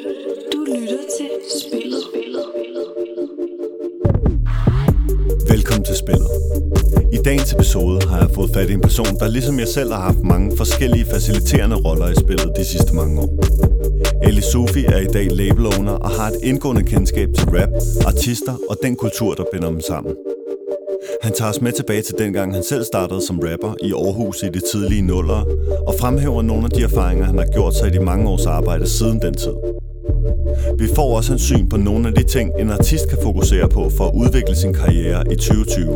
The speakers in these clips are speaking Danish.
Du lytter til Spillet. Spillet. Velkommen til spillet. I dagens episode har jeg fået fat i en person, der ligesom jeg selv har haft mange forskellige faciliterende roller i spillet de sidste mange år. Ali Sufi er i dag label owner og har et indgående kendskab til rap, artister og den kultur, der binder dem sammen. Han tager os med tilbage til dengang, han selv startede som rapper i Aarhus i de tidlige nullere, og fremhæver nogle af de erfaringer, han har gjort sig i de mange års arbejde siden den tid. Vi får også en syn på nogle af de ting, en artist kan fokusere på for at udvikle sin karriere i 2020,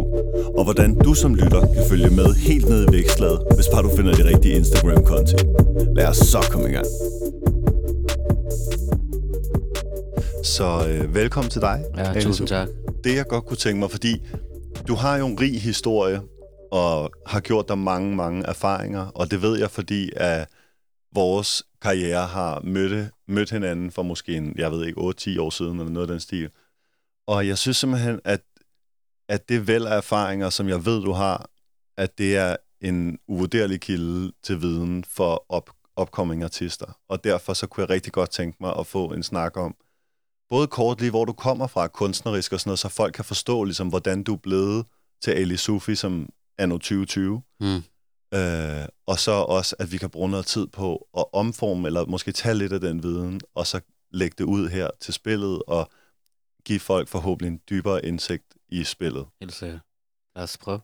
og hvordan du som lytter kan følge med helt ned i vækslaget, hvis bare du finder de rigtige Instagram-konti. Lad os så komme i gang. Så øh, velkommen til dig. Ja, Ali tusind tak. Det jeg godt kunne tænke mig, fordi du har jo en rig historie, og har gjort dig mange, mange erfaringer, og det ved jeg, fordi at vores karriere har mødt, mødt hinanden for måske, en, jeg ved ikke, 8-10 år siden, eller noget af den stil. Og jeg synes simpelthen, at, at det væld af erfaringer, som jeg ved, du har, at det er en uvurderlig kilde til viden for op, upcoming artister. Og derfor så kunne jeg rigtig godt tænke mig at få en snak om, både kort lige, hvor du kommer fra kunstnerisk og sådan noget, så folk kan forstå, ligesom, hvordan du er blevet til Ali Sufi som anno 2020. Mm. Øh, og så også, at vi kan bruge noget tid på at omforme, eller måske tage lidt af den viden, og så lægge det ud her til spillet, og give folk forhåbentlig en dybere indsigt i spillet. Helt sikkert. Lad os prøve.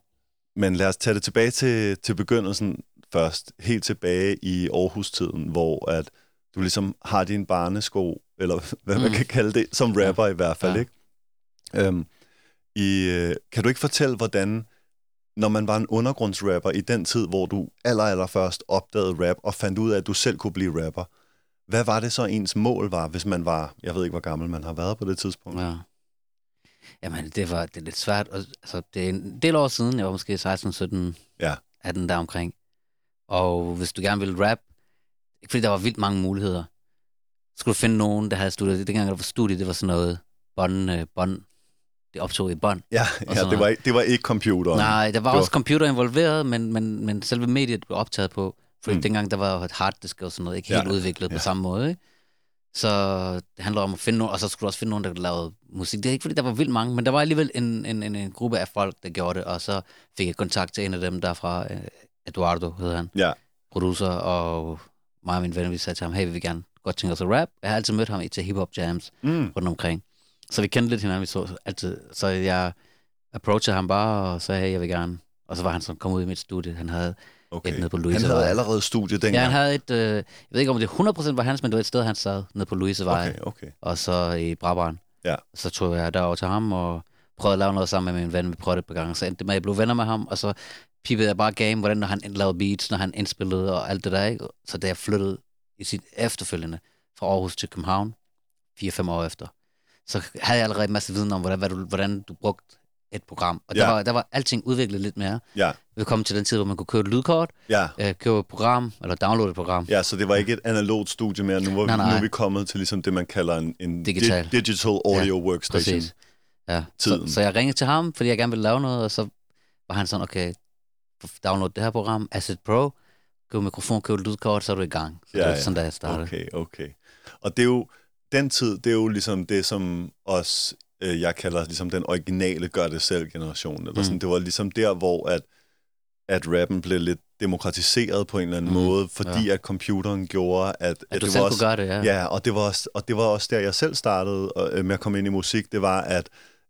Men lad os tage det tilbage til, til begyndelsen først. Helt tilbage i Aarhus-tiden, hvor at du ligesom har din barnesko, eller hvad man Mm. kan kalde det, som rapper i hvert fald, Ja. ikke? Øhm, i, øh, kan du ikke fortælle, hvordan, når man var en undergrundsrapper i den tid, hvor du aller, aller først opdagede rap og fandt ud af, at du selv kunne blive rapper, hvad var det så ens mål var, hvis man var, jeg ved ikke, hvor gammel man har været på det tidspunkt? Ja. Jamen, det var det er lidt svært. Og, altså, det er en del år siden. Jeg var måske 16, 17, Ja. 18 der omkring. Og hvis du gerne ville rap, ikke fordi der var vildt mange muligheder, så skulle du finde nogen, der havde studiet. Dengang der var studie, det var sådan noget bånd, øh, bånd. Det optog i bånd. Ja, ja det, var, ikke- det var ikke computeren. Nej, der var Det var- også computer involveret, men, men, men selve mediet blev optaget på. Fordi Mm. dengang der var et harddisk og sådan noget, ikke Ja, helt udviklet ja. på samme måde. Ikke? Så det handler om at finde nogen, og så skulle du også finde nogen, der lavede musik. Det er ikke, fordi der var vildt mange, men der var alligevel en, en, en, en gruppe af folk, der gjorde det, og så fik jeg kontakt til en af dem derfra, øh, Eduardo hedder han, Ja, producer, og mig og mine venner, vi sagde til ham, hey, vi vil gerne godt tænke os at rap. Jeg har altid mødt ham i til hip-hop jams mm. rundt omkring. Så vi kendte lidt hinanden, vi så altid. Så jeg approachede ham bare og sagde, hey, jeg vil gerne. Og så var han sådan, kom ud i mit studie. Han havde okay. et nede på Han Louisevej. havde allerede studie dengang. Ja, han havde et, øh, jeg ved ikke om det 100% var hans, men det var et sted, han sad nede på Louisevej. Okay, okay. Og så i Brabrand. Ja. Så tog jeg derover til ham og prøvede at lave noget sammen med min ven. Vi prøvede det et par gange. Så endte det med, at jeg blev venner med ham, og så pippede jeg bare game, hvordan når han lavede beats, når han indspillede og alt det der. Ikke? Så da jeg flyttede i sit efterfølgende fra Aarhus til København, 4-5 år efter, så havde jeg allerede en masse viden om, hvordan, hvad du, hvordan du brugte et program. Og Ja. der, var, der var alting udviklet lidt mere. Ja, Vi kom til den tid, hvor man kunne købe et lydkort, ja. øh, købe et program, eller downloade et program. Ja, så det var ikke et analogt studie mere. Nu, var, Nej, vi, nej. nu er vi kommet til ligesom det, man kalder en, en Digital. di- digital audio ja, workstation. Præcis. Ja. Tiden. Så, så jeg ringede til ham, fordi jeg gerne ville lave noget, og så var han sådan, okay, download det her program, Asset Pro, køb mikrofon, køb lydkort, så er du i gang. Så Ja, det var ja. sådan, da jeg startede. Okay, okay. Og det er jo, den tid, det er jo ligesom det, som os, øh, jeg kalder ligesom den originale gør det selv generation. Eller Mm. sådan. Det var ligesom der, hvor at, at rappen blev lidt demokratiseret på en eller anden Mm, måde, fordi ja. at computeren gjorde, at, At du det selv var kunne gøre det, ja. Ja, og det var også, og det var også der, jeg selv startede og, øh, med at komme ind i musik. Det var, at,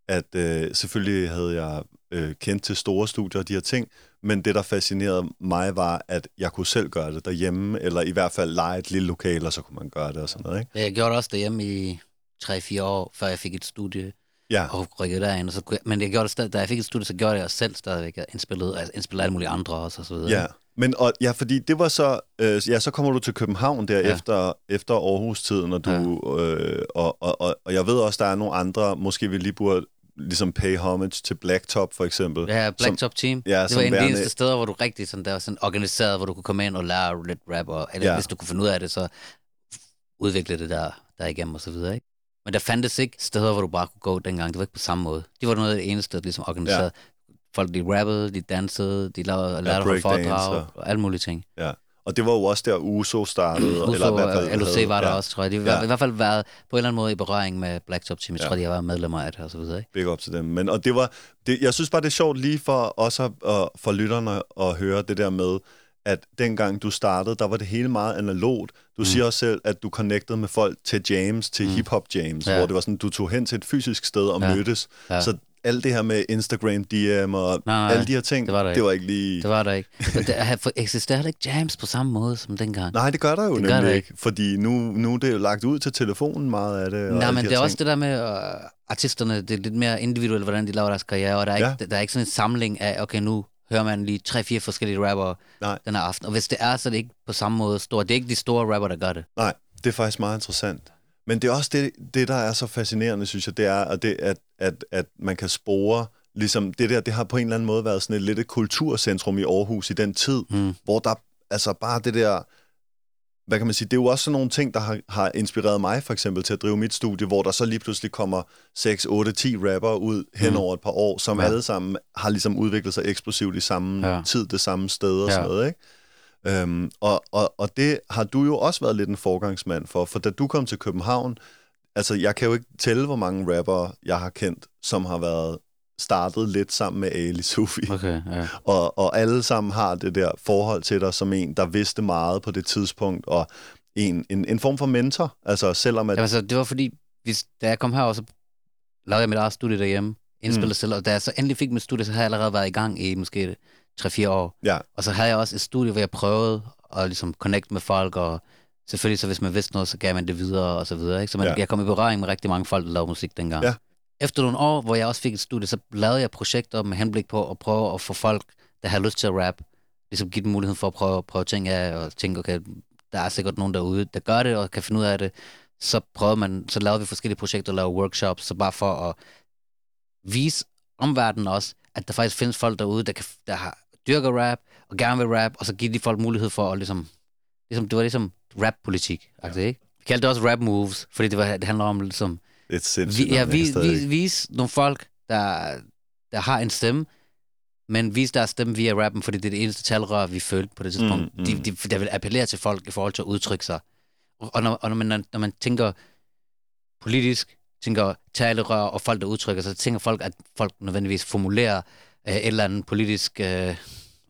at øh, selvfølgelig havde jeg øh, kendt til store studier og de her ting, men det, der fascinerede mig, var, at jeg kunne selv gøre det derhjemme, eller i hvert fald lege et lille lokal, og så kunne man gøre det og sådan noget, ikke? Jeg gjorde det også derhjemme i 3-4 år, før jeg fik et studie Ja, og rykkede derind. Og så jeg, men jeg gjorde det stadig, da jeg fik et studie, så gjorde jeg det selv stadigvæk. Jeg indspillede, altså indspillede alle mulige andre også, og så videre. ja. Men og, ja, fordi det var så, øh, ja, så kommer du til København der ja. efter, efter Aarhus-tiden, og, du, ja. øh, og, og, og, og jeg ved også, der er nogle andre, måske vi lige burde ligesom pay homage til Blacktop for eksempel. Ja, Black som- Top Team. Ja, det var en af de eneste steder, hvor du rigtig sådan, der var sådan organiseret, hvor du kunne komme ind og lære lidt rap, og, eller Ja. ja. hvis du kunne finde ud af det, så udvikle det der, der igennem og så videre, ikke? Men der fandtes ikke steder, hvor du bare kunne gå dengang. Det var ikke på samme måde. De var noget af det eneste, der ligesom organiseret. Folk, de rappede, de dansede, de lavede, lærte at holde breakdance foredrag og- og alle mulige ting. Ja. Og det var jo også der, USO startede. Uso eller i hvert og fald LOC var der ja, også, tror jeg. De Ja. har i hvert fald været på en eller anden måde i berøring med Blacktop Team. Jeg Ja. tror, de har været medlemmer af det og så videre. Ikke? Big up til dem. Men, og det var, det, jeg synes bare, det er sjovt lige for os at, at, for lytterne at høre det der med, at dengang du startede, der var det hele meget analogt. Du mm. siger også selv, at du connectede med folk til jams, til mm. hip-hop jams, Ja. hvor det var sådan, du tog hen til et fysisk sted og Ja. mødtes. Ja. Så alt det her med Instagram, DM og Nej, nej, alle de her ting, det var der det ikke. var ikke lige... Det var der ikke. Og der eksisterer ikke jams på samme måde som dengang. Nej, det gør der jo Det nemlig der ikke. Fordi nu, nu er det jo lagt ud til telefonen meget af det. og Nej, men de det er her også ting. det der med uh, artisterne, det er lidt mere individuelt, hvordan de laver deres karriere, og der er, Ja. ikke, der er ikke sådan en samling af, okay, nu hører man lige tre-fire forskellige rapper Nej. den her aften. Og hvis det er, så er det ikke på samme måde stort. Det er ikke de store rapper, der gør det. Nej, det er faktisk meget interessant. Men det er også det, det der er så fascinerende, synes jeg, det er, at, det, at, at, at man kan spore, ligesom det der, det har på en eller anden måde været sådan et lidt et kulturcentrum i Aarhus i den tid, Mm. hvor der, altså bare det der, hvad kan man sige, det er jo også sådan nogle ting, der har, har inspireret mig for eksempel til at drive mit studie, hvor der så lige pludselig kommer 6, 8, 10 rapper ud hen Mm. over et par år, som Ja. alle sammen har ligesom udviklet sig eksplosivt i samme ja. tid, det samme sted og Ja. sådan noget, ikke? Øhm, og, og, og det har du jo også været lidt en forgangsmand for, for da du kom til København, altså jeg kan jo ikke tælle, hvor mange rappere jeg har kendt, som har været startet lidt sammen med Ali Sufi. Okay, ja. Og, og alle sammen har det der forhold til dig som en, der vidste meget på det tidspunkt, og en, en, en form for mentor. Altså selvom at... Jamen, altså, det var fordi, hvis, da jeg kom herover, så lavede jeg mit eget studie derhjemme, indspillede Mm. mm. selv, og da jeg så endelig fik mit studie, så havde jeg allerede været i gang i måske 3-4 år. Ja, Og så havde jeg også et studie, hvor jeg prøvede at ligesom connect med folk, og selvfølgelig så hvis man vidste noget, så gav man det videre og så videre. Ikke? Så man, Ja. jeg kom i berøring med rigtig mange folk, der lavede musik dengang. Ja. Efter nogle år, hvor jeg også fik et studie, så lavede jeg projekter med henblik på at prøve at få folk, der har lyst til at rap, ligesom give dem muligheden for at prøve, prøve ting af, og tænke, okay, der er sikkert nogen derude, der gør det, og kan finde ud af det. Så prøvede man, så lavede vi forskellige projekter, lavede workshops, så bare for at vise omverdenen også, at der faktisk findes folk derude, der, kan, der har dyrker rap, og gerne vil rap, og så give de folk mulighed for at ligesom, ligesom det var ligesom rap-politik, ja. ikke? Vi kaldte det også rap moves, fordi det, var, det handler om ligesom, sindssygt. vi, ja, vi, vi, vise nogle folk, der, der har en stemme, men vise deres stemme via rappen, fordi det er det eneste talrør, vi følte på det tidspunkt. Mm, Mm. De, de, der vil appellere til folk i forhold til at udtrykke sig. Og, og, når, og når, man, når man tænker politisk, tænker talerør og folk, der udtrykker sig, så tænker folk, at folk nødvendigvis formulerer øh, et eller andet politisk øh,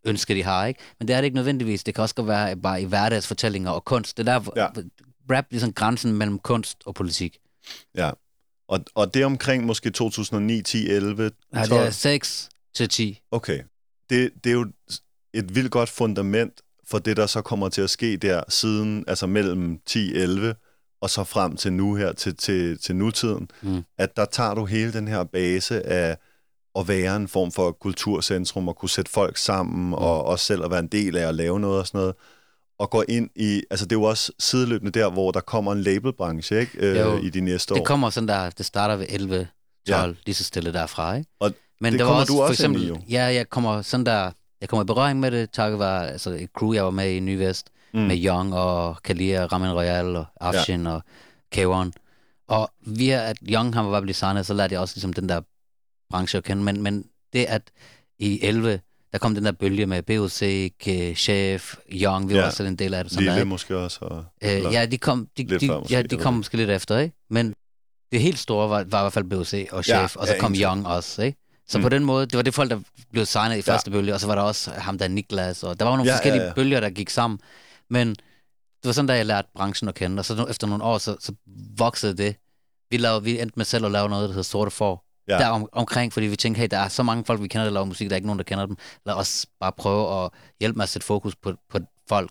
ønske, de har. Ikke? Men det er det ikke nødvendigvis. Det kan også godt være bare i hverdagsfortællinger og kunst. Det er der, Ja. ja. rap sådan grænsen mellem kunst og politik. Ja. Og, og det er omkring måske 2009, 10, 11, Ja, 12. det er 6 til 10. Okay. Det, det er jo et vildt godt fundament for det, der så kommer til at ske der siden, altså mellem 10, 11 og så frem til nu her, til, til, til nutiden, Mm. at der tager du hele den her base af at være en form for kulturcentrum og kunne sætte folk sammen mm. og også selv at være en del af at lave noget og sådan noget og går ind i, altså det er jo også sideløbende der, hvor der kommer en labelbranche, ikke? Øh, Jo. i de næste år. Det kommer sådan der, det starter ved 11, 12, Ja. lige så stille derfra, ikke? Og Men det der var kommer også, du for også ind eksempel, i, jo. Ja, jeg kommer sådan der, jeg kommer i berøring med det, takket være altså et crew, jeg var med i Ny Vest, Mm. med Young og Kalia, Ramen Royal og Afshin ja. og K1. Og via at Young han var blevet signet, så lærte jeg også ligesom den der branche at kende. Men, men det at i 11, der kom den der bølge med BOC, Chef, Young, vi Ja. var også en del af det. Sådan der, Lille ikke? måske også. Og, Øh, ja, de kom, de, de, måske, ja, de kom måske lidt efter, ikke? Men det helt store var, var i hvert fald BOC og Chef, Ja, og så ja, kom Young også, ikke? Så Mm. på den måde, det var det folk, der blev signet i første ja. bølge, og så var der også ham der Niklas, og der var nogle Ja, forskellige ja, ja, bølger, der gik sammen. Men det var sådan, da jeg lærte branchen at kende, og så efter nogle år, så, så voksede det. Vi, lavede, vi endte med selv at lave noget, der hedder Sorte For. Ja. Der om, omkring, fordi vi tænkte, hey, der er så mange folk, vi kender, der laver musik, der er ikke nogen, der kender dem. Lad os bare prøve at hjælpe med at sætte fokus på, på folk.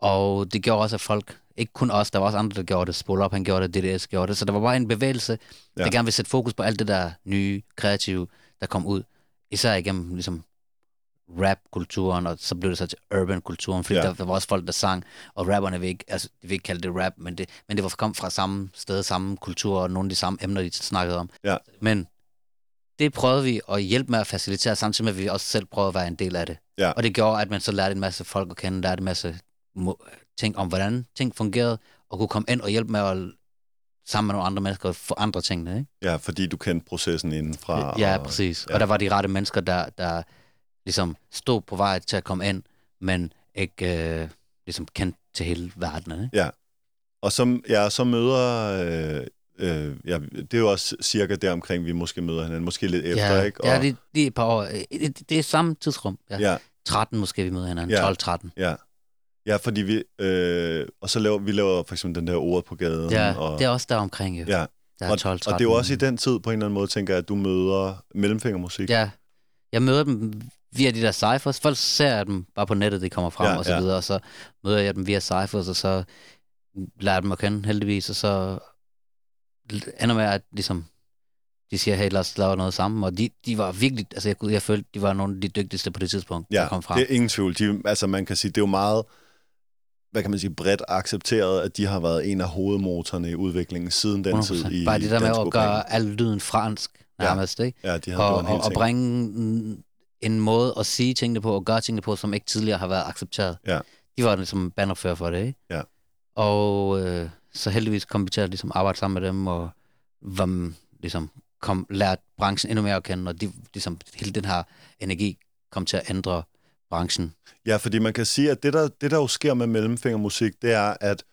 Og det gjorde også, at folk, ikke kun os, der var også andre, der gjorde det. Spol op, han gjorde det, DDS gjorde det. Så der var bare en bevægelse, Ja. der gerne vil sætte fokus på alt det der nye, kreative, der kom ud. Især igennem ligesom rap-kulturen, og så blev det så til urban-kulturen, fordi ja. der, der var også folk, der sang, og rapperne vil ikke, altså, de vil ikke kalde det rap, men det, men det var kom fra samme sted, samme kultur, og nogle af de samme emner, de snakkede om. Ja. Men det prøvede vi at hjælpe med at facilitere, samtidig med, at vi også selv prøvede at være en del af det. Ja. Og det gjorde, at man så lærte en masse folk at kende, lærte en masse ting om, hvordan ting fungerede, og kunne komme ind og hjælpe med at sammen med nogle andre mennesker forandre tingene. Ikke? Ja, fordi du kendte processen indenfra. Ja, og, præcis. ja. Og der var de rette mennesker, der, der ligesom stod på vej til at komme ind, men ikke øh, ligesom kendt til hele verden. Ikke? Ja. Og så, ja, så møder... Øh, øh, ja, det er jo også cirka der omkring, vi måske møder hinanden. Måske lidt efter, ja, ikke? Ja, det, det er et par år. Øh, Det, det er samme tidsrum. Ja. ja, 13 måske, vi møder hinanden. Ja. 12-13. ja. Ja, fordi vi... Øh, og så laver vi laver for eksempel den der ord på gaden. Ja, og, det er også der omkring, jo. ja. Der er og, 12 og det er jo også i den tid, på en eller anden måde, tænker jeg, at du møder mellemfingermusik. Ja, jeg møder dem via de der cyphers. Folk ser dem bare på nettet, de kommer frem Ja, og så ja. videre, og så møder jeg dem via cyphers, og så lærer dem at kende heldigvis, og så ender med, at ligesom, de siger, hey, lad os lave noget sammen, og de, de var virkelig, altså jeg, jeg følte, de var nogle af de dygtigste på det tidspunkt, der Ja, kom frem. det er ingen tvivl. De, altså man kan sige, det er jo meget, hvad kan man sige, bredt accepteret, at de har været en af hovedmotorerne i udviklingen siden den 100%. tid i Bare det der med at gøre al lyden fransk, nærmest, ikke? Ja, de har og, og, og bringe en måde at sige tingene på, og gøre tingene på, som ikke tidligere har været accepteret. Ja. De var ligesom bannerfører for det, ikke? Ja. Og øh, så heldigvis kom vi til at ligesom arbejde sammen med dem, og var, ligesom kom, lærte branchen endnu mere at kende, og de, ligesom, hele den her energi kom til at ændre branchen. Ja, fordi man kan sige, at det der, det der jo sker med mellemfingermusik, det er, at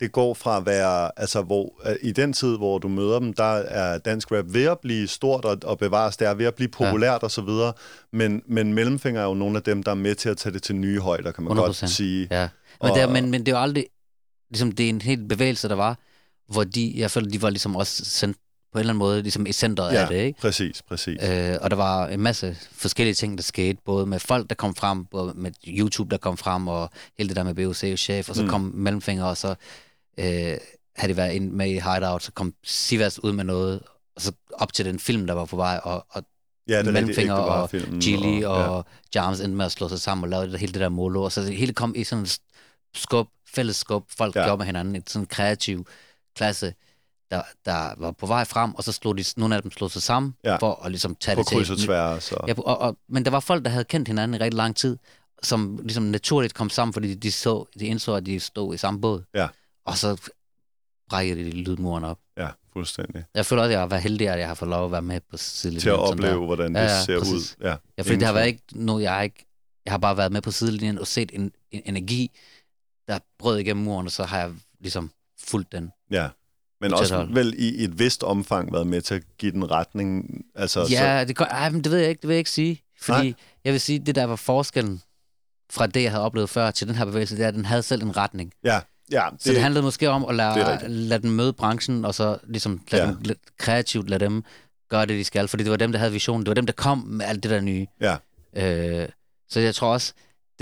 det går fra at være, altså hvor, at i den tid, hvor du møder dem, der er dansk rap ved at blive stort og, og bevares, det er ved at blive populært ja. og så videre, men, men mellemfinger er jo nogle af dem, der er med til at tage det til nye højder, kan man 100%. godt sige. Ja. Men, Og- det, er- men, men det er jo aldrig, ligesom det er en helt bevægelse, der var, hvor de, jeg føler, de var ligesom også sendt på en eller anden måde ligesom i centret Ja, af det, ikke? præcis, præcis. Øh, og der var en masse forskellige ting, der skete, både med folk, der kom frem, både med YouTube, der kom frem, og hele det der med BOC og chef, og så Mm. kom Mellemfinger, og så øh, havde de været ind med i Hideout, så kom Sivas ud med noget, og så op til den film, der var på vej, og, og ja, det er Mellemfinger bare og Gilly og, ja. og Jarms endte med at slå sig sammen og lave det, hele det der molo, og så det hele kom i sådan skub, fælles skub, folk Ja. gjorde med hinanden, en sådan kreativ klasse, der, der var på vej frem, og så slog de, nogle af dem slog sig sammen, Ja. for at ligesom tage på det til kryds og nyt- tværs. Og, Ja, og, og, men der var folk, der havde kendt hinanden i rigtig lang tid, som ligesom naturligt kom sammen, fordi de, så, de indså, at de stod i samme båd. Ja. Og så brækkede de lydmuren op. ja, fuldstændig. Jeg føler også, at jeg har været heldig, at jeg har fået lov at være med på sidelinjen. Til at opleve, der. hvordan det Ja, ja, ser præcis. ud. Ja, fordi ingen det har været ikke noget, jeg har ikke... Jeg har bare været med på sidelinjen og set en, en energi, der brød igennem muren, og så har jeg ligesom fulgt den. Ja, men også hold. vel i et vist omfang været med til at give den retning. Altså, så, ja, det, gør, ej, men det ved jeg ikke, det vil jeg ikke sige. Fordi Nej. Jeg vil sige, det der var forskellen fra det, jeg havde oplevet før til den her bevægelse, det er, at den havde selv en retning. ja, ja, Det, så det handlede måske om at er lade, lade dem møde branchen, og så ligesom lade Ja. dem lidt kreativt lade dem gøre det, de skal. Fordi det var dem, der havde visionen. Det var dem, der kom med alt det der nye. Ja. Øh, så jeg tror også,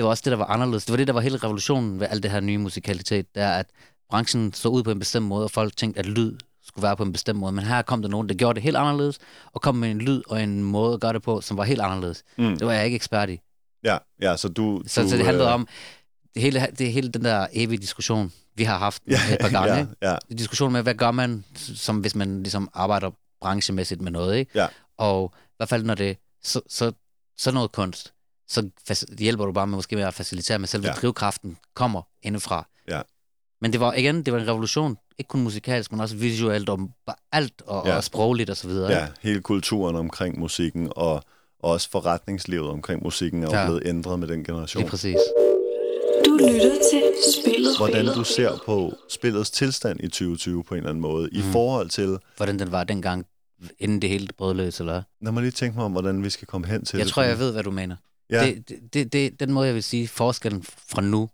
det var også det, der var anderledes. Det var det, der var hele revolutionen ved alt det her nye musikalitet. Det er, at branchen så ud på en bestemt måde, og folk tænkte, at lyd skulle være på en bestemt måde. Men her kom der nogen, der gjorde det helt anderledes, og kom med en lyd og en måde at gøre det på, som var helt anderledes. Mm. Det var jeg ikke ekspert i. Ja, ja, så du... Så, du, så det handlede øh, om, det hele, det hele den der evige diskussion, vi har haft ja, et par gange. ja, ikke? ja, diskussion med, hvad gør man, som hvis man ligesom arbejder branchemæssigt med noget, ikke? Ja. Og i hvert fald, når det så, så, så noget kunst, så hjælper du bare med måske med at facilitere, men selve Ja. drivkraften kommer indefra. Ja. Men det var igen, det var en revolution, ikke kun musikalsk, men også visuelt og alt, og, Ja. og sprogligt og så videre. ja, hele kulturen omkring musikken, og, og også forretningslivet omkring musikken er Ja. blevet ændret med den generation. Lige præcis. Du lytter til spillet. Hvordan du ser på spillets tilstand i 2020 på en eller anden måde, i Mm. forhold til... Hvordan den var dengang, inden det hele brød løs, eller? Lad mig lige tænke mig om, hvordan vi skal komme hen til Jeg det. tror, jeg ved, hvad du mener. Ja, Det, det, det, det, den måde, jeg vil sige, forskellen fra nu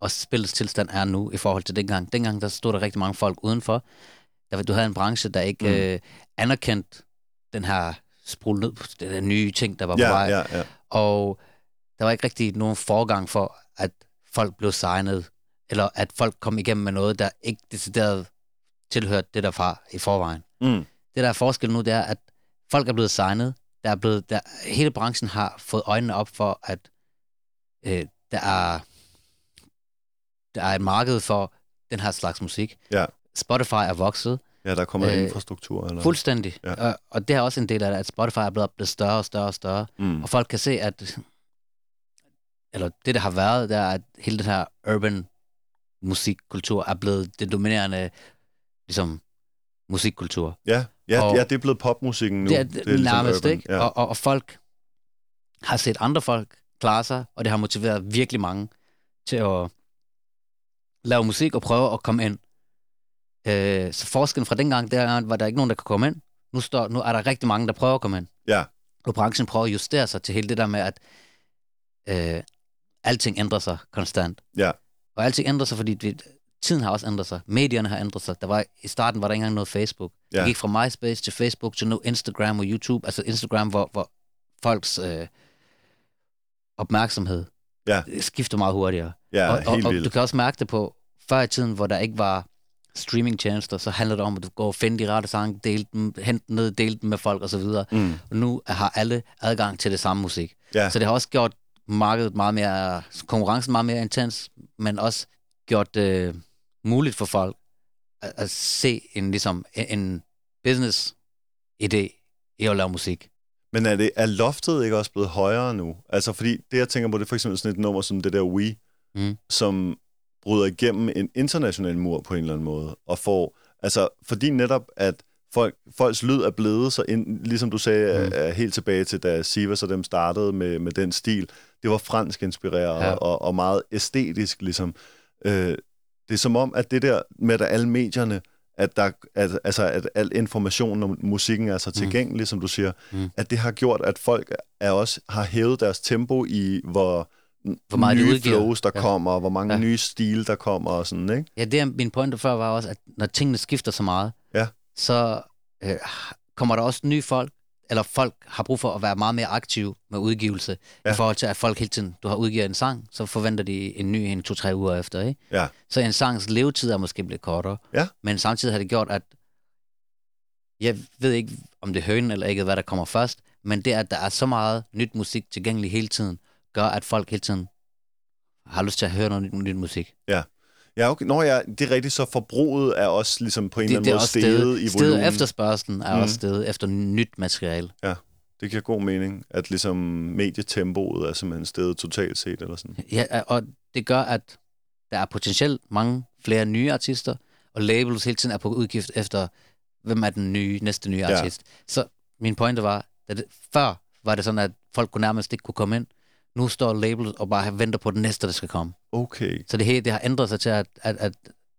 og spillets tilstand er nu i forhold til dengang. Dengang, der stod der rigtig mange folk udenfor. Der, du havde en branche, der ikke Mm. øh, anerkendte den her sprul ned, den her nye ting, der var på ja, vej. ja, ja. Og der var ikke rigtig nogen forgang for, at folk blev signet, eller at folk kom igennem med noget, der ikke decideret tilhørte det derfra i forvejen. Mm. Det, der er forskel nu, det er, at folk er blevet signet. Der er blevet, der, hele branchen har fået øjnene op for, at øh, der, er, der er et marked for den her slags musik. Ja. Spotify er vokset ja, der kommer Øh, infrastruktur. Eller? fuldstændig. Ja. Og, og det er også en del af det, at Spotify er blevet, blevet større og større og større. Mm. Og folk kan se, at eller det, der har været, det er, at hele den her urban musikkultur er blevet det dominerende ligesom, musikkultur. Ja, ja, Og- ja, det er blevet popmusikken nu. Det er, det er ligesom nærmest, urban. ikke? Ja. Og, og, og folk har set andre folk klare sig, og det har motiveret virkelig mange til at lave musik og prøve at komme ind. Øh, så forskellen fra dengang, der var der ikke nogen, der kunne komme ind. Nu, står, nu er der rigtig mange, der prøver at komme ind. Ja. Og branchen prøver at justere sig til hele det der med, at øh, alting ændrer sig konstant. Ja. Og alting ændrer sig, fordi det, tiden har også ændret sig. Medierne har ændret sig. Der var, I starten var der ikke engang noget Facebook. Ja. Det gik fra MySpace til Facebook til nu Instagram og YouTube. Altså Instagram, hvor, hvor folks øh, opmærksomhed Ja. skifter meget hurtigere. Ja, og, og, og vildt. du kan også mærke det på, før i tiden, hvor der ikke var streamingtjenester, så handler det om, at du går og finder de rette sange, dele dem, hente dem ned, dele dem med folk osv. Mm. Og nu har alle adgang til det samme musik. Ja. Så det har også gjort markedet meget mere, konkurrencen meget mere intens, men også gjort øh, muligt for folk at, at se en, ligesom, en- en business-idé i at lave musik. Men er, det, er loftet ikke også blevet højere nu? Altså, fordi det, jeg tænker på, det er for eksempel sådan et nummer som det der We, Mm. som bryder igennem en international mur på en eller anden måde, og får, altså, fordi netop, at folk, folks lyd er blevet så, ind, ligesom du sagde, Mm. mm. er helt tilbage til, da Sivas og dem startede med, med den stil, det var fransk inspireret ja. og, og meget æstetisk, ligesom. Øh, det er som om, at det der med, at alle medierne, at, der, at, altså, at al information om musikken er så tilgængelig, mm. som du siger, Mm. mm. at det har gjort, at folk er også har hævet deres tempo i, hvor, Hvor meget de nye udgiver. flows, der Ja. kommer, og hvor mange ja. nye stile, der kommer og sådan, ikke? Ja, det er min pointe før var også, at når tingene skifter så meget, Ja. så øh, kommer der også nye folk, eller folk har brug for at være meget mere aktive med udgivelse, ja. I forhold til, at folk hele tiden, du har udgivet en sang, så forventer de en ny en to-tre uger efter, ikke? Ja. Så en sangs levetid er måske blevet kortere, Ja. men samtidig har det gjort, at jeg ved ikke, om det er hønen eller ikke, hvad der kommer først, men det, at der er så meget nyt musik tilgængelig hele tiden, gør, at folk hele tiden har lyst til at høre noget nyt, nyt musik. Ja, okay. Nå ja, det er rigtigt, så forbruget er også ligesom på en eller det, anden det er måde steget stedet, i volumen. efterspørgselen er mm. Mhm. også stedet efter nyt materiale. Det giver god mening, at ligesom medietempoet er simpelthen steget totalt set, eller sådan. Ja, og det gør, at der er potentielt mange flere nye artister, og labels hele tiden er på udgift efter, hvem er den nye, næste nye Ja. artist. Så min pointe var, at det, før var det sådan, at folk kunne nærmest ikke kunne komme ind. Nu står labels og bare venter på den næste, der skal komme. Okay. Så det hele det har ændret sig til, at, at, at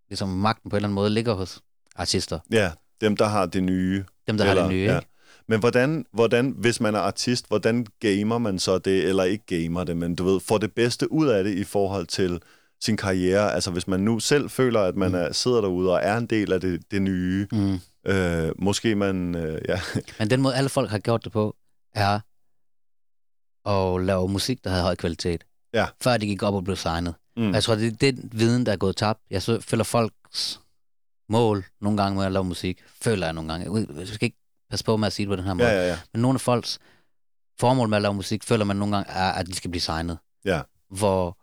ligesom magten på en eller anden måde ligger hos artister. Ja, dem, der har det nye. Dem, der har det nye, ja. ikke? Men hvordan, hvordan, hvis man er artist, hvordan gamer man så det, eller ikke gamer det, men du ved, får det bedste ud af det i forhold til sin karriere? Altså hvis man nu selv føler, at man er, sidder derude og er en del af det, det nye, Mm. øh, måske man, øh, ja, Men den måde, alle folk har gjort det på, er at lave musik, der havde høj kvalitet. Ja. Før de gik op og blev signet. mm, Og jeg tror, det er den viden, der er gået tabt. Jeg så- føler folks mål nogle gange med at lave musik. Føler jeg nogle gange. Jeg skal ikke passe på med at sige det på den her måde. ja, ja, ja, Men nogle af folks formål med at lave musik, føler man nogle gange, er, at de skal blive signet. Ja. Hvor,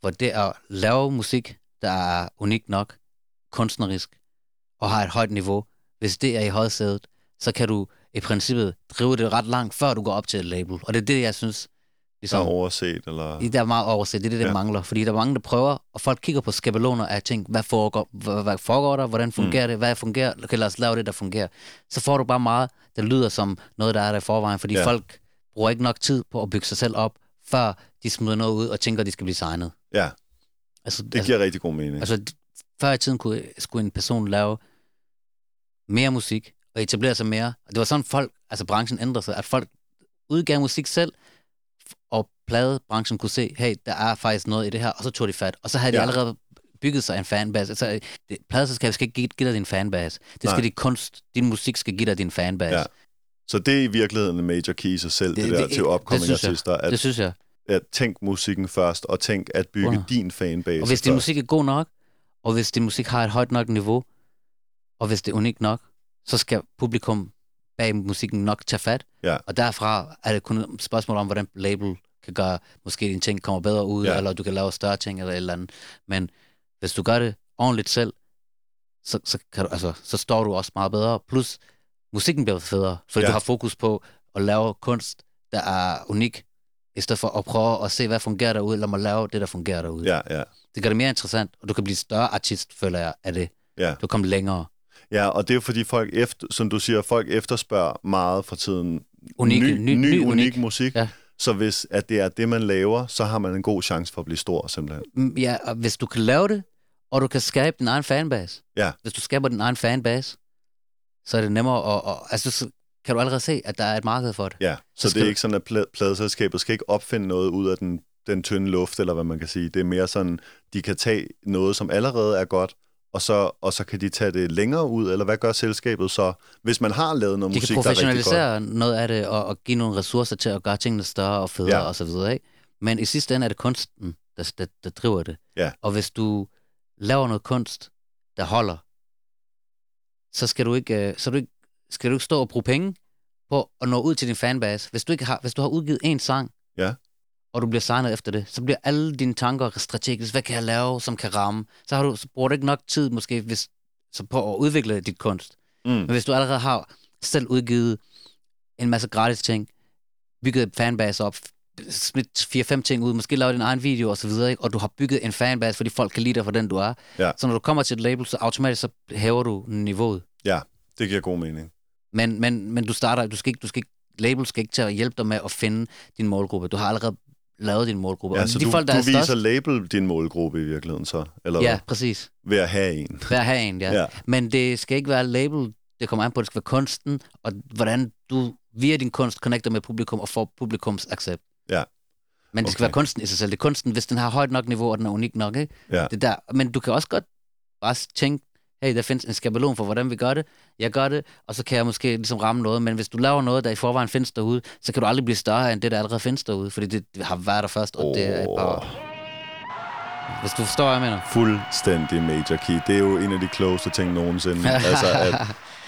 hvor det at lave musik, der er unik nok, kunstnerisk, og har et højt niveau, hvis det er i højsædet, så kan du i princippet drive det ret langt, før du går op til et label. Og det er det, jeg synes, ligesom, overset, eller... det er meget overset, det er det, der Ja. mangler. Fordi der er mange, der prøver, og folk kigger på skabeloner af ting, hvad foregår, hvad, hvad foregår der, hvordan fungerer mm. det, hvad fungerer, okay, lad os lave det, der fungerer. Så får du bare meget, der lyder som noget, der er der i forvejen, fordi Ja. folk bruger ikke nok tid på at bygge sig selv op, før de smider noget ud og tænker, at de skal blive signet. Ja, Altså, det altså, giver rigtig god mening. altså, før i tiden kunne, skulle en person lave mere musik og etablere sig mere. Og det var sådan, folk, altså branchen ændrede sig, at folk udgav musik selv, og pladebranchen kunne se, hey, der er faktisk noget i det her, og så tog de fat. Og så havde de Ja. allerede bygget sig en fanbase. Altså, det, pladeselskabet skal ikke give, give dig din fanbase. Det skal Nej. din kunst, din musik skal give dig din fanbase. Ja. Så det er i virkeligheden en major key i sig selv, det, Det- det der det- til jeg. artister, at, Det synes jeg. at tænk musikken først, og tænk at bygge Under. din fanbase Og hvis din musik er god nok, og hvis din musik har et højt nok niveau, og hvis det er unikt nok, så skal publikum bag musikken nok tage fat. Ja. Og derfra er det kun et spørgsmål om, hvordan label kan gøre, måske din ting kommer bedre ud, Ja. eller du kan lave større ting, eller et eller andet. Men hvis du gør det ordentligt selv, så, så, kan du, altså, så står du også meget bedre. Plus, musikken bliver federe, fordi Ja. du har fokus på at lave kunst, der er unik, i stedet for at prøve at se, hvad fungerer derude, eller at lave det, der fungerer derude. Ja, ja. Det gør det mere interessant, og du kan blive større artist, føler jeg, af det. Ja. Du kommer længere. Ja, og det er jo fordi folk, efter, som du siger, folk efterspørger meget for tiden Unikke, ny, ny, ny- ny unik unik. musik. Ja. Så hvis at det er det, man laver, så har man en god chance for at blive stor, simpelthen. Mm, Ja, og hvis du kan lave det, Og du kan skabe din egen fanbase. Ja. Hvis du skaber din egen fanbase, så er det nemmere at... at altså, så kan du allerede se, at der er et marked for det. Ja, så Så det er du- ikke sådan, at pla- pladeselskabet skal ikke opfinde noget ud af den, den tynde luft, eller hvad man kan sige. Det er mere sådan, de kan tage noget, som allerede er godt, og så, og så kan de tage det længere ud, eller hvad gør selskabet så, hvis man har lavet noget De musik, kan der er rigtig godt? professionalisere noget af det, og, og give nogle ressourcer til at gøre tingene større og federe Ja. og så videre, ikke? Men i sidste ende er det kunsten, der, der, der driver det. Ja. Og hvis du laver noget kunst, der holder, så skal du ikke, øh, så du ikke, skal du ikke stå og bruge penge på at nå ud til din fanbase. Hvis du, ikke har, hvis du har udgivet en sang, Ja. Og du bliver signet efter det, så bliver alle dine tanker strategisk. Hvad kan jeg lave, som kan ramme? Så, har du, så bruger du ikke nok tid måske hvis, så på at udvikle dit kunst. Mm. Men hvis du allerede har selv udgivet en masse gratis ting, bygget en fanbase op, smidt 4-5 ting ud, måske lavet din egen video og så videre, ikke? og du har bygget en fanbase, fordi folk kan lide dig for den, du er. Ja. Så når du kommer til et label, så automatisk så hæver du niveauet. Det giver god mening. Men, men, men du starter, du skal ikke, du skal ikke, label skal ikke til at hjælpe dig med at finde din målgruppe. Du har allerede lavet din målgruppe. Ja, og så de du, folk, der du er viser størst, label din målgruppe i virkeligheden så? Eller Ja, hvad? præcis. ved at have en? Hver have en, ja. Ja. Men det skal ikke være label, det kommer an på, det skal være kunsten, og hvordan du via din kunst connecter med publikum og får publikums accept. Ja. Men det skal Okay. være kunsten i sig selv. Det er kunsten, hvis den har højt nok niveau, og den er unik nok. Ikke? Ja. Det der. Men du kan også godt bare tænke, hey, der findes en skabelon for, hvordan vi gør det. Jeg gør det, og så kan jeg måske ligesom ramme noget. Men hvis du laver noget, der i forvejen findes derude, så kan du aldrig blive større end det, der allerede findes derude. Fordi det har været der først, og det er et par... Hvis du forstår, hvad jeg mener. Fuldstændig major key. Det er jo en af de klogeste ting nogensinde. altså, at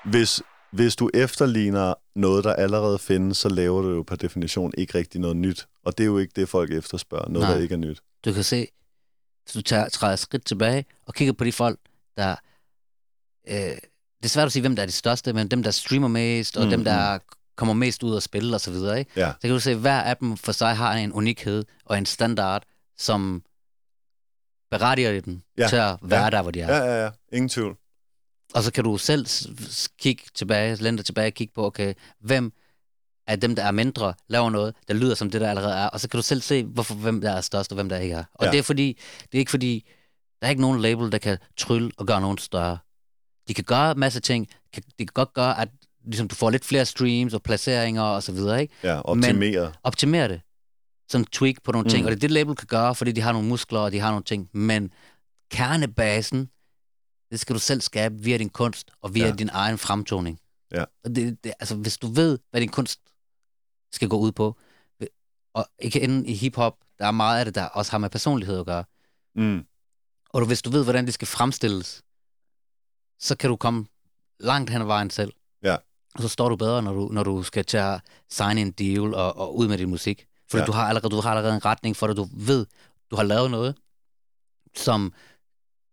hvis, hvis du efterligner noget, der allerede findes, så laver du jo per definition ikke rigtig noget nyt. Og det er jo ikke det, folk efterspørger. Noget, Nej. der ikke er nyt. du kan se, hvis du tager, træder skridt tilbage og kigger på de folk, der... Øh, det er svært at sige, hvem der er de største, men dem, der streamer mest, og Mm, mm, dem, der kommer mest ud og spille og så videre, ikke? Ja. Så kan du se, at hver af dem for sig har en unikhed og en standard, som berettiger dem Ja, til at være ja. der, hvor de er. Ja, ja, ja. Ingen tvivl. Og så kan du selv kigge tilbage, lænde tilbage og kigge på, okay, hvem af dem, der er mindre, laver noget, der lyder som det, der allerede er. Og så kan du selv se, hvorfor, hvem der er størst, og hvem der ikke er. Og ja. det er fordi, det er ikke fordi, der er ikke nogen label, der kan trylle og gøre nogen større. De kan gøre en masse ting. Kan, de kan godt gøre, at ligesom, du får lidt flere streams og placeringer og så videre, ikke? Ja, optimere. Optimere det. Sådan tweak på nogle ting. Mm. Og det er det, label kan gøre, fordi de har nogle muskler, og de har nogle ting. Men kernebasen, det skal du selv skabe via din kunst og via ja. din egen fremtoning. Ja. Og det, det, altså, hvis du ved, hvad din kunst skal gå ud på, og ikke inden i hiphop, der er meget af det, der også har med personlighed at gøre. Mm. Og du, hvis du ved, hvordan det skal fremstilles, så kan du komme langt hen ad vejen selv. Ja. Og så står du bedre, når du, når du skal til at signe en deal og, og ud med din musik. Fordi Ja. du, har allerede, du har allerede en retning for det. Du ved, du har lavet noget, som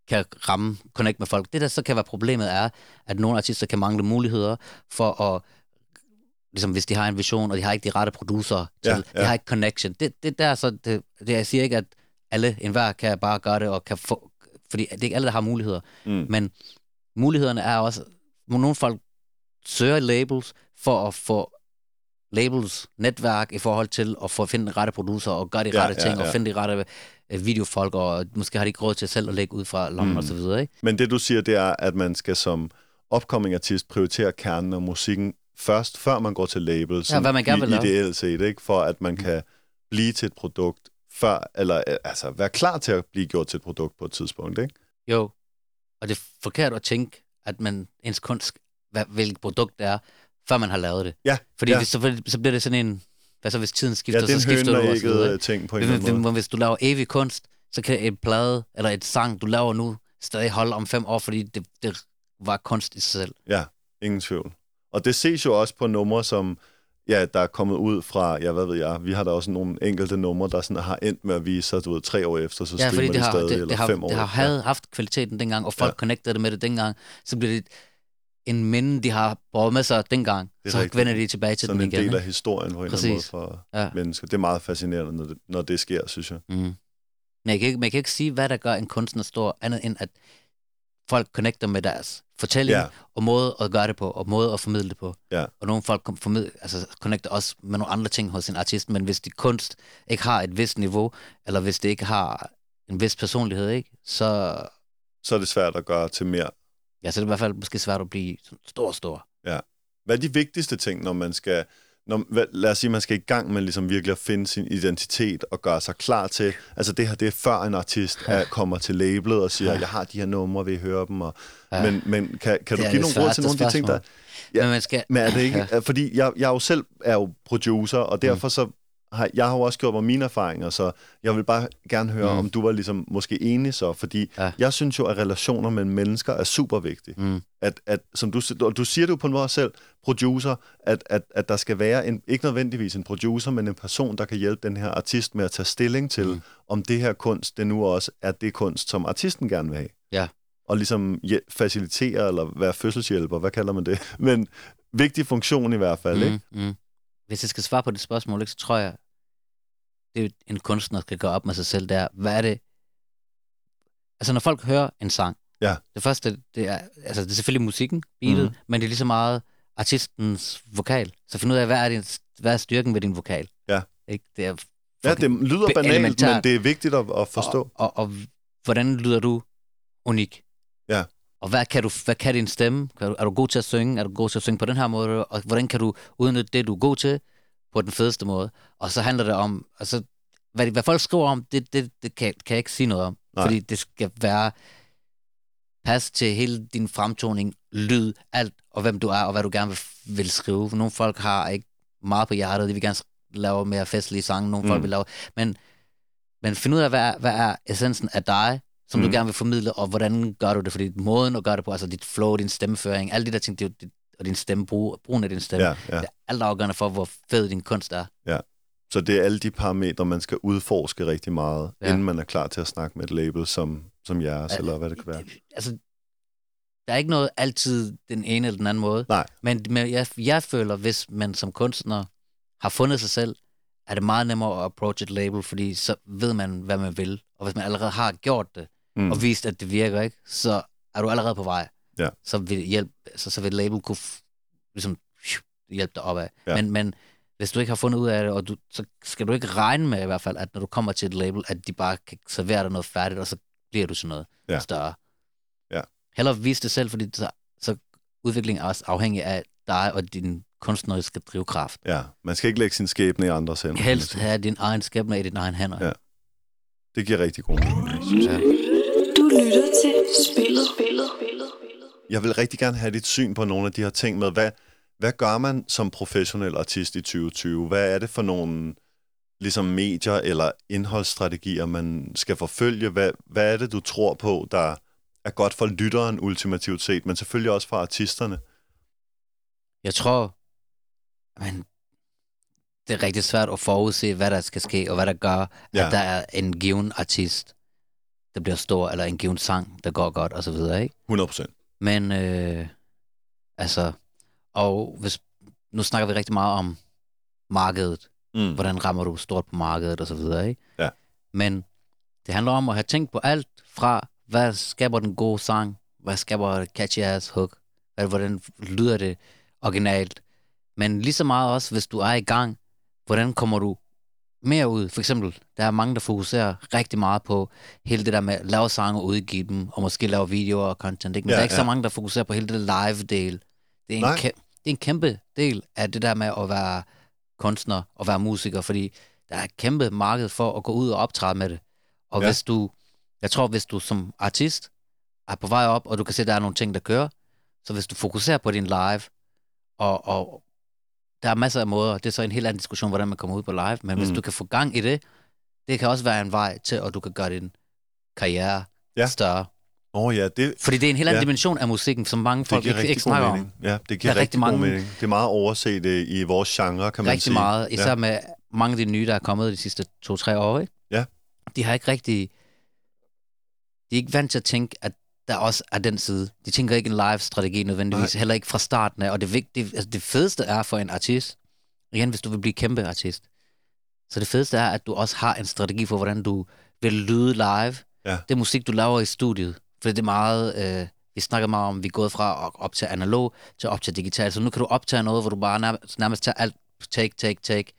kan ramme, connect med folk. Det, der så kan være problemet, er, at nogle artister kan mangle muligheder for at ligesom hvis de har en vision, og de har ikke de rette producer til, ja, ja. de har ikke connection. Det, det der så, det, det, jeg siger ikke, at alle, enhver kan bare gøre det, og kan få, fordi det er ikke alle, der har muligheder. Mm. Men mulighederne er også, nogle folk søger labels for at få labels netværk i forhold til at få finde de rette producer og gøre de Ja, rette ja, ting ja. og finde de rette øh, videofolk og måske har de ikke råd til selv at lægge ud fra lommen Mm. mm. og så videre, ikke? Men det, du siger, det er, at man skal som upcoming artist prioritere kernen og musikken først, før man går til label. sådan hvad man gerne vil. Ideelt set, ikke? For at man kan blive til et produkt før, eller øh, altså være klar til at blive gjort til et produkt på et tidspunkt, ikke? Jo. Og det er forkert at tænke, at man ens kunst, hvad, hvilket produkt det er, før man har lavet det. Ja, Fordi ja. hvis, så, så bliver det sådan en, hvad så hvis tiden skifter, ja, så skifter du høn og og så videre. ikke? ting på en hvis, måde. hvis du laver evig kunst, så kan et plade eller et sang, du laver nu, stadig holde om fem år, fordi det, det var kunst i sig selv. Ja, ingen tvivl. Og det ses jo også på numre, som ja, der er kommet ud fra, ja, hvad ved jeg, vi har da også nogle enkelte numre, der sådan har endt med at vise sig, du ved, tre år efter, så Ja, fordi det de har, stadig, det, eller det har, fem år det har havde, haft kvaliteten dengang, og folk Ja. connectede det med det dengang, så bliver det en minde, de har båret med sig dengang, Det så rigtigt. vender de tilbage til Sådan den en igen. del af historien på en eller anden måde Præcis. for Ja. mennesker. Det er meget fascinerende, når det, når det sker, synes jeg. Mm. Men jeg kan, ikke, jeg kan ikke sige, hvad der gør en kunstner stor, andet end at folk connecter med deres fortælling, Ja. ja. og måde at gøre det på, og måde at formidle det på. Ja. Og nogle folk kom- formid, altså, connecter også med nogle andre ting hos en artist, men hvis de kunst ikke har et vist niveau, eller hvis det ikke har en vis personlighed, ikke, så så er det svært at gøre til mere. Ja, så er det i hvert fald måske svært at blive stor, stor. Hvad er de vigtigste ting, når man skal... Når, hvad, lad os sige, man skal i gang med ligesom virkelig at finde sin identitet og gøre sig klar til... Altså det her, det er før en artist er, kommer til labelet og siger, jeg har de her numre, vil I høre dem? Og, Ja. Men, men kan, kan du give nogle råd til nogle af de ting, der... Ja, Men man skal... Men er det ikke... Ja. Fordi jeg, jeg jo selv er jo producer, og derfor så har jeg har jo også gjort mig mine erfaringer, så jeg vil bare gerne høre, Mm. om du var ligesom måske enig så, fordi Ja. jeg synes jo, at relationer mellem mennesker er super vigtige. Mm. At, at som du, og du siger det jo på en måde selv, producer, at, at, at der skal være en, ikke nødvendigvis en producer, men en person, der kan hjælpe den her artist med at tage stilling til, mm. om det her kunst, det nu også er det kunst, som artisten gerne vil have. Ja. Og ligesom facilitere, eller være fødselshjælper, hvad kalder man det? Men vigtig funktion i hvert fald, ikke? Mm, mm. Hvis jeg skal svare på det spørgsmål, ikke, så tror jeg, det en kunstner skal gøre op med sig selv, det er, hvad er det... Altså, når folk hører en sang, Ja. det første, det er, altså, det er selvfølgelig musikken, beatet, mm. men det er lige så meget artistens vokal. Så find ud af, hvad er, din, hvad er styrken ved din vokal? Ja. Ikke? Det er Ja, det lyder banalt, men det er vigtigt at, at forstå. Og, og, og hvordan lyder du unik? Ja. Og hvad kan, du, hvad kan din stemme? Kan du, er du god til at synge? Er du god til at synge på den her måde? Og hvordan kan du udnytte det, du er god til, på den fedeste måde? Og så handler det om, altså, hvad, hvad folk skriver om, det, det, det kan, kan jeg ikke sige noget om. Nej. Fordi det skal være pas til hele din fremtoning, lyd, alt, og hvem du er, og hvad du gerne vil, vil skrive. For nogle folk har ikke meget på hjertet, de vil gerne lave mere festlige sange, nogle folk Mm. vil lave, men, men find ud af, hvad er, hvad er essensen af dig, som mm. Du gerne vil formidle, og hvordan gør du det, fordi måden at gøre det på, altså dit flow, din stemmeføring, alle de der ting, det dit, og din stemme, brug, brugen af din stemme, Ja, ja. det er alt afgørende for, hvor fed din kunst er. Så det er alle de parametre, man skal udforske rigtig meget, Ja. ja. inden man er klar til at snakke med et label som, som jeres, Ja. eller hvad det kan være. Altså, der er ikke noget altid den ene eller den anden måde. Nej. Men, men jeg, jeg føler, hvis man som kunstner har fundet sig selv, er det meget nemmere at approach et label, fordi så ved man, hvad man vil. Og hvis man allerede har gjort det, mm. og vist, at det virker, ikke, så er du allerede på vej. Ja. Så vil, hjælp, så, så vil et label kunne f- ligesom, hjælpe dig opad. Ja. Men, men hvis du ikke har fundet ud af det, og du, så skal du ikke regne med i hvert fald, at når du kommer til et label, at de bare kan servere dig noget færdigt, og så bliver du sådan noget Ja. større. Ja. Heller vise det selv, fordi så, så udvikling er også afhængig af dig og din kunstneriske drivkraft. Ja, man skal ikke lægge sin skæbne i andres hænder. Helst have din egen skæbne i dine egne hænder. Ja. Det giver rigtig god mening. synes jeg. Du lytter til spillet. spillet. spillet. Jeg vil rigtig gerne have dit syn på nogle af de her ting med, hvad, hvad gør man som professionel artist i 2020? Hvad er det for nogle ligesom medier eller indholdsstrategier, man skal forfølge? Hvad, hvad er det, du tror på, der er godt for lytteren ultimativt set, men selvfølgelig også for artisterne? Jeg tror, men det er rigtig svært at forudse, hvad der skal ske, og hvad der gør, Ja. at der er en given artist, der bliver stor, eller en given sang, der går godt, og så videre, ikke? 100 procent. Men, øh, altså, og hvis, nu snakker vi rigtig meget om markedet. Mm. Hvordan rammer du stort på markedet, og så videre, ikke? Ja. Men det handler om at have tænkt på alt fra, hvad skaber den gode sang, hvad skaber catchy ass hook, hvordan lyder det originalt. Men lige så meget også, hvis du er i gang, hvordan kommer du mere ud? For eksempel, der er mange, der fokuserer rigtig meget på hele det der med at lave sange og udgive dem, og måske lave videoer og content. Ikke? Men Ja, der er ikke ja. så mange, der fokuserer på hele det live-del. Det er, Nej. en det er en kæmpe del af det der med at være kunstner og være musiker, fordi der er et kæmpe marked for at gå ud og optræde med det. Og ja. hvis du, jeg tror, hvis du som artist er på vej op, og du kan se, at der er nogle ting, der kører, så hvis du fokuserer på din live, og, og der er masser af måder, det er så en helt anden diskussion, hvordan man kommer ud på live, men mm. hvis du kan få gang i det, det kan også være en vej til, at du kan gøre din karriere Ja. større. Oh, ja, det, Fordi det er en helt anden Ja. dimension af musikken, som mange folk ikke, rigtig ikke snakker om. Ja, det giver Der er rigtig, rigtig mange- mening. Det er meget overset øh, i vores genre, kan man rigtig sige. meget, især ja. med mange af de nye, der er kommet de sidste to-tre år, ikke? Ja. De har ikke rigtig... De er ikke vant til at tænke, at der også er den side. De tænker ikke en live-strategi nødvendigvis, Nej. heller ikke fra starten af. Og det, vigtige, altså det fedeste er for en artist, igen, hvis du vil blive kæmpe artist, så det fedeste er, at du også har en strategi for, hvordan du vil lyde live. Ja. Det musik, du laver i studiet. For det er meget... Øh, vi snakker meget om, at vi er gået fra at optage analog til at optage digital. Så nu kan du optage noget, hvor du bare nærmest, nærmest tager alt take, take, take.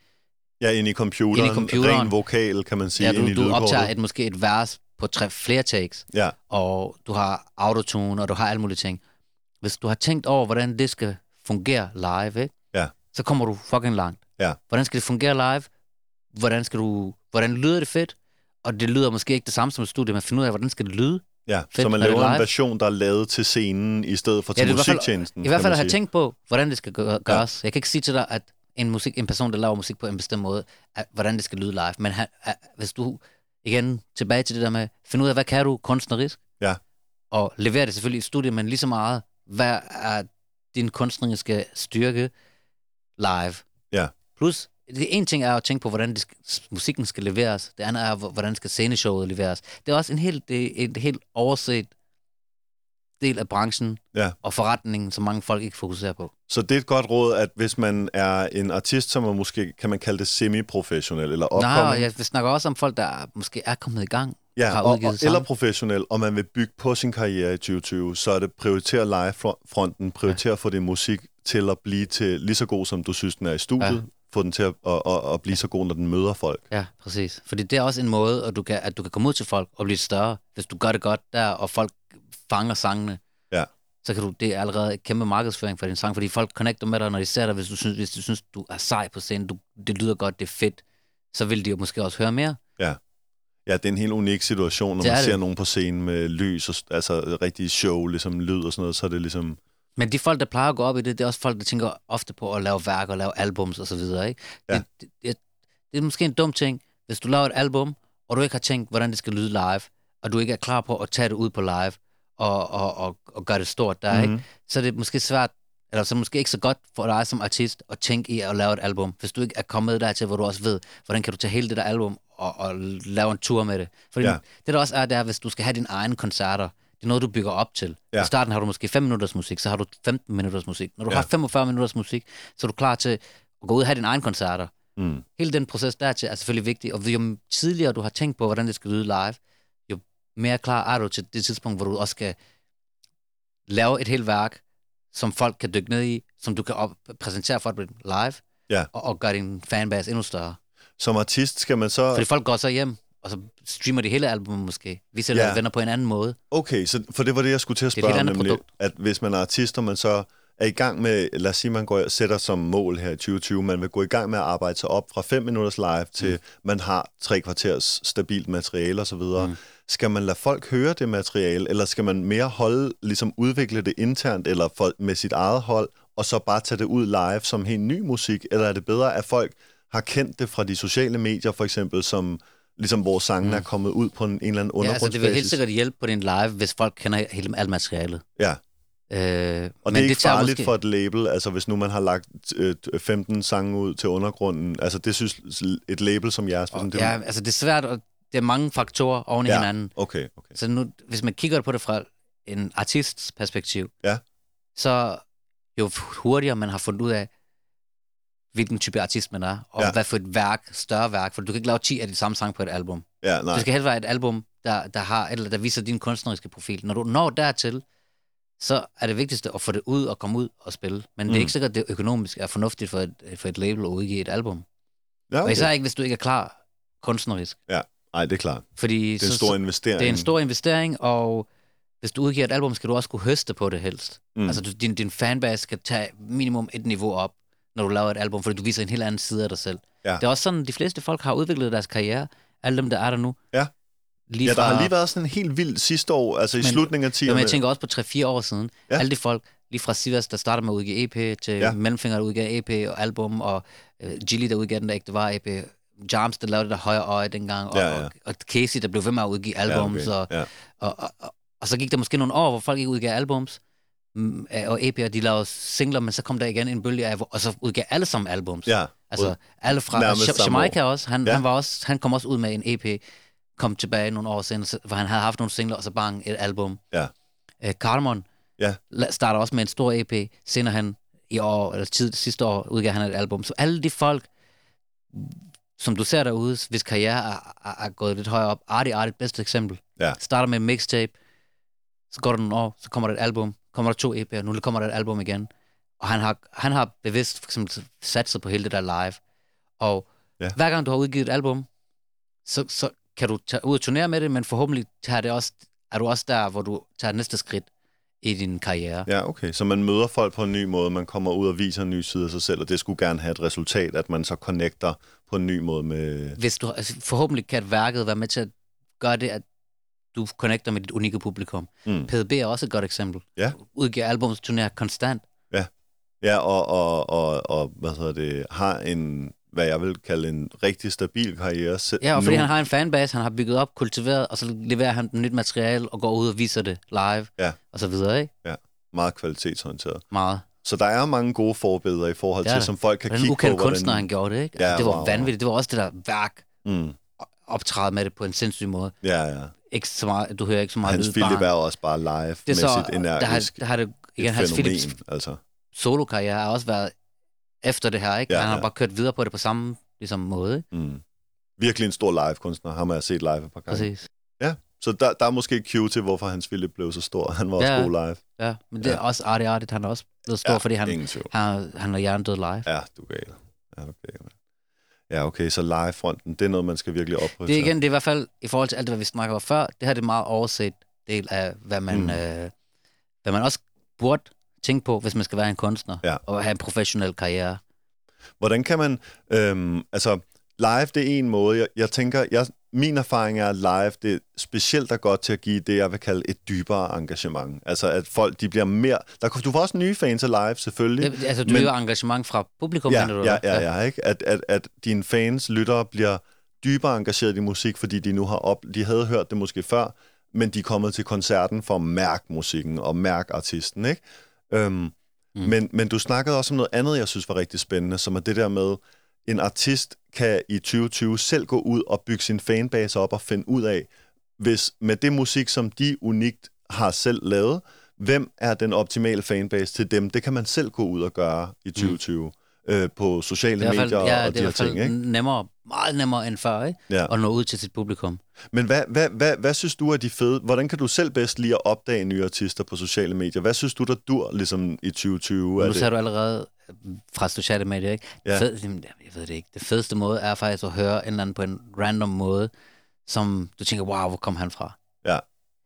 Ja, ind i computeren. Ind i computeren. Ren vokal, kan man sige, Ja, du, du optager et, måske et vers på tre, flere takes, Ja, og du har autotune, og du har alle mulige ting. Hvis du har tænkt over, hvordan det skal fungere live, ikke? Ja. så kommer du fucking langt. Ja. Hvordan skal det fungere live? Hvordan, skal du, hvordan lyder det fedt? Og det lyder måske ikke det samme som et studie, men find ud af, hvordan skal det lyde? ja. Fedt. så man Er laver en version, der er lavet til scenen, i stedet for til Ja, det i hvert fald- musiktjenesten. I hvert fald man at have tænkt på, hvordan det skal gø- gøres. Jeg kan ikke sige til dig, at en, musik, en person, der laver musik på en bestemt måde, at, hvordan det skal lyde live. Men han, at, hvis du, igen, tilbage til det der med, find ud af, hvad kan du kunstnerisk? Ja. Og levere det selvfølgelig i studiet, men lige så meget, hvad er din kunstneriske styrke live? Ja. Plus, det en ting er at tænke på, hvordan det musikken skal leveres. Det andet er, hvordan skal sceneshowet leveres. Det er også en helt, det en helt overset del af branchen Ja. og forretningen, som mange folk ikke fokuserer på. Så det er et godt råd, at hvis man er en artist, som er måske, kan man kalde det semi-professionel, eller Nej, opkommende, og jeg snakker også om folk, der er- måske er kommet i gang. ja, og, og, eller professionel, og man vil bygge på sin karriere i 2020, så er det prioritere live-fronten, prioritere at få din musik til at blive til lige så god, som du synes, den er i studiet, Ja. ja. få den til at, at, at, at blive så god, når den møder folk. Ja, præcis. Fordi det er også en måde, at du kan, at du kan komme ud til folk og blive større, hvis du gør det godt der, og folk fanger sangene. Ja. Så kan du, det er allerede kæmpe markedsføring for din sang, fordi folk connecter med dig, når de ser dig, hvis du synes, hvis du, synes, du er sej på scenen, du, det lyder godt, det er fedt, så vil de jo måske også høre mere. Ja, det er en helt unik situation, når Det man er det. ser nogen på scenen med lys, og, altså rigtig show, ligesom lyd og sådan noget, så er det ligesom... Men de folk, der plejer at gå op i det, det er også folk, der tænker ofte på at lave værker og lave albums og så videre, ikke? Ja. Det, det, det, det er måske en dum ting, hvis du laver et album, og du ikke har tænkt, hvordan det skal lyde live, og du ikke er klar på at tage det ud på live, og, og, og, og gøre det stort der, mm-hmm. ikke? Så er det måske svært, eller så det måske ikke så godt for dig som artist at tænke i at lave et album, hvis du ikke er kommet dertil, hvor du også ved, hvordan kan du tage hele det der album og, og lave en tur med det. Fordi Ja. det der også er, det er, hvis du skal have dine egne koncerter, det er noget, du bygger op til. Ja. I starten har du måske 5 minutters musik, så har du 15 minutters musik. Når du Ja. har 45 minutters musik, så er du klar til at gå ud og have dine egne koncerter. Mm. Hele den proces dertil er selvfølgelig vigtig, og jo tidligere du har tænkt på, hvordan det skal lyde live, mere klar er du til det tidspunkt, hvor du også skal lave et helt værk, som folk kan dykke ned i, som du kan op- præsentere for dem live, Ja. og, og gøre din fanbase endnu større. Som artist skal man så... Fordi folk går så hjem, og så streamer de hele albumet måske. Vi sælger Ja. venner på en anden måde. Okay, så, for det var det, jeg skulle til at Det er et spørge nemlig, produkt. at hvis man er artist, og man så er i gang med, lad os sige, man går, sætter som mål her i 2020, man vil gå i gang med at arbejde sig op fra 5 minutters live til, mm. man har tre kvarters stabilt materiale osv., mm. Skal man lade folk høre det materiale, eller skal man mere holde, ligesom udvikle det internt, eller for, med sit eget hold, og så bare tage det ud live som helt ny musik, eller er det bedre, at folk har kendt det fra de sociale medier, for eksempel, som ligesom hvor sangen mm. er kommet ud på en, en eller anden Ja, altså det vil helt undergrundsbasis? sikkert hjælpe på din live, hvis folk kender hele alt materialet. Ja, Øh, og men det er ikke tager farligt for et label, altså hvis nu man har lagt øh, 15 sange ud til undergrunden, altså det synes et label som jeres, sådan, det, Ja, altså det er svært, og det er mange faktorer oven i Ja. hinanden. okay, okay. Så nu, hvis man kigger på det fra en artists perspektiv, Ja. så jo hurtigere man har fundet ud af, hvilken type artist man er, og Ja. ja. hvad for et værk, større værk, for du kan ikke lave 10 af de samme sange på et album. Ja, nej. Det skal helst være et album, der, der, har, eller der viser din kunstneriske profil. Når du når dertil, så er det vigtigste at få det ud og komme ud og spille. Men mm. det Mm. er ikke sikkert, at det økonomisk er fornuftigt for et, for et label at udgive et album. Ja, Okay. Og især ikke, hvis du ikke er klar kunstnerisk. Nej, det er klart. Fordi Det er en så- stor investering. det er en stor investering, og hvis du udgiver et album, skal du også kunne høste på det helst. Mm. Altså, du, din, din fanbase skal tage minimum et niveau op, når du laver et album, fordi du viser en helt anden side af dig selv. Ja. Det er også sådan, de fleste folk har udviklet deres karriere. Alle dem, der er der nu. Ja. Lige Ja, der fra, har lige været sådan en helt vild sidste år, altså i Men- slutningen af 10'erne. Jamen, jeg tænker også på 3-4 år siden. Ja. Alle de folk, lige fra Sivas, der startede med at udgive EP, til Ja. Mellemfinger, der udgav EP og album, og uh, Gilly, der udgav den der ægte var EP, Jarms, der lavede det der højre øje dengang, og, Ja, ja. og, og Casey, der blev ved med at udgive albums, ja, okay. og, ja. og, og, og, og så gik der måske nogle år, hvor folk ikke udgav albums, mm, øh, og EP'er, de lavede singler, men så kom der igen en bølge af, og så udgav alle sammen albums. ja. Altså, alle fra Jamaica også, han, Ja. ja. han, var også, han kom også ud med en EP, kom tilbage nogle år senere, så- hvor han havde haft nogle singler, og så bang, et album. Ja. Uh, Cardamon Ja. la- starter også med en stor EP, senere han i år, eller tid, sidste år, udgav han et album. Så alle de folk, som du ser derude, hvis karriere er, er, er gået lidt højere op, Artie er det bedste eksempel. Ja. Starter med mixtape, så går der nogle år, så kommer der et album, kommer der to EP'er, nu kommer der et album igen. Og han har, han har bevidst for eksempel satset på hele det der live. Og ja. hver gang du har udgivet et album, så, så kan du tage ud og turnere med det, men forhåbentlig tager det også, er du også der, hvor du tager næste skridt i din karriere. Ja, okay. Så man møder folk på en ny måde, man kommer ud og viser en ny side af sig selv, og det skulle gerne have et resultat, at man så connecter på en ny måde med... Hvis du, altså, forhåbentlig kan værket være med til at gøre det, at du connecter med dit unikke publikum. Mm. PDB er også et godt eksempel. Ja. Udgiver album, turnerer konstant. Ja, og, og, og, og hvad hedder det, har en, hvad jeg vil kalde en rigtig stabil karriere. Ja, og fordi nu. han har en fanbase, han har bygget op, kultiveret, og så leverer han nyt materiale og går ud og viser det live, Ja. og så videre, ikke? Meget kvalitetsorienteret. Meget. Så der er mange gode forbilleder i forhold til, som folk kan Den kigge på. hvordan- kunstner, han gjorde det, ikke? Ja, Altså, det var wow. vanvittigt. Det var også det der værk, Mm. optræde med det på en sindssyg måde. Ja, ja. Ikke så meget, du hører ikke så meget Hans Philip bare- er også bare live det med er så, sit der har, energisk der har det, igen, hans fænomen. Philips Altså. solo-karriere har også været efter det her, ikke? Ja, Ja, han har ja. bare kørt videre på det på samme ligesom, måde, ikke? Mm. Virkelig en stor live-kunstner. Ham har jeg set live et par gange. Præcis. Så der, der er måske et cue til, hvorfor Hans Philip blev så stor. Han var også Ja. god live. Ja, men det er Ja. også artigt, artigt. Han er også blevet stor, ja, fordi han, han, han er hjernedød live. Ja, du er gal. Ja, du er gal. Ja, okay, så live-fronten, det er noget, man skal virkelig opprioritere. Det er igen, det er i hvert fald, i forhold til alt det, hvad vi snakker om før, det her det er meget overset del af, hvad man, mm. øh, hvad man også burde tænke på, hvis man skal være en kunstner, Ja. og have en professionel karriere. Hvordan kan man... Øhm, altså, live, det er en måde. Jeg, jeg tænker, jeg, min erfaring er, at live, det er specielt er godt til at give det, jeg vil kalde et dybere engagement. Altså, at folk, de bliver mere... Der, du får også nye fans af live, selvfølgelig. Det, altså, du Men- men, engagement fra publikum, ja, mener du? ja, ja, ja, ikke? At, at, at dine fans, lyttere, bliver dybere engageret i musik, fordi de nu har op... De havde hørt det måske før, men de er kommet til koncerten for at mærke musikken og mærke artisten, ikke? Øhm, mm. men, men du snakkede også om noget andet, jeg synes var rigtig spændende, som er det der med, en artist kan i 2020 selv gå ud og bygge sin fanbase op og finde ud af, hvis med det musik, som de unikt har selv lavet, hvem er den optimale fanbase til dem? Det kan man selv gå ud og gøre i 2020 mm. Øh, på sociale Det er medier fald, ja, og det de er her ting, ikke? nemmere, meget nemmere end før, ikke? Ja. At nå ud til sit publikum. Men hvad, hvad, hvad, hvad synes du er de fede? Hvordan kan du selv bedst lide at opdage nye artister på sociale medier? Hvad synes du, der dur ligesom i 2020? Er Nu det- ser du allerede øh, fra sociale medier, ikke? Ja. Ja. Fed, jeg ved det ikke. Det fedeste måde er faktisk at høre en eller anden på en random måde, som du tænker, wow, hvor kom han fra?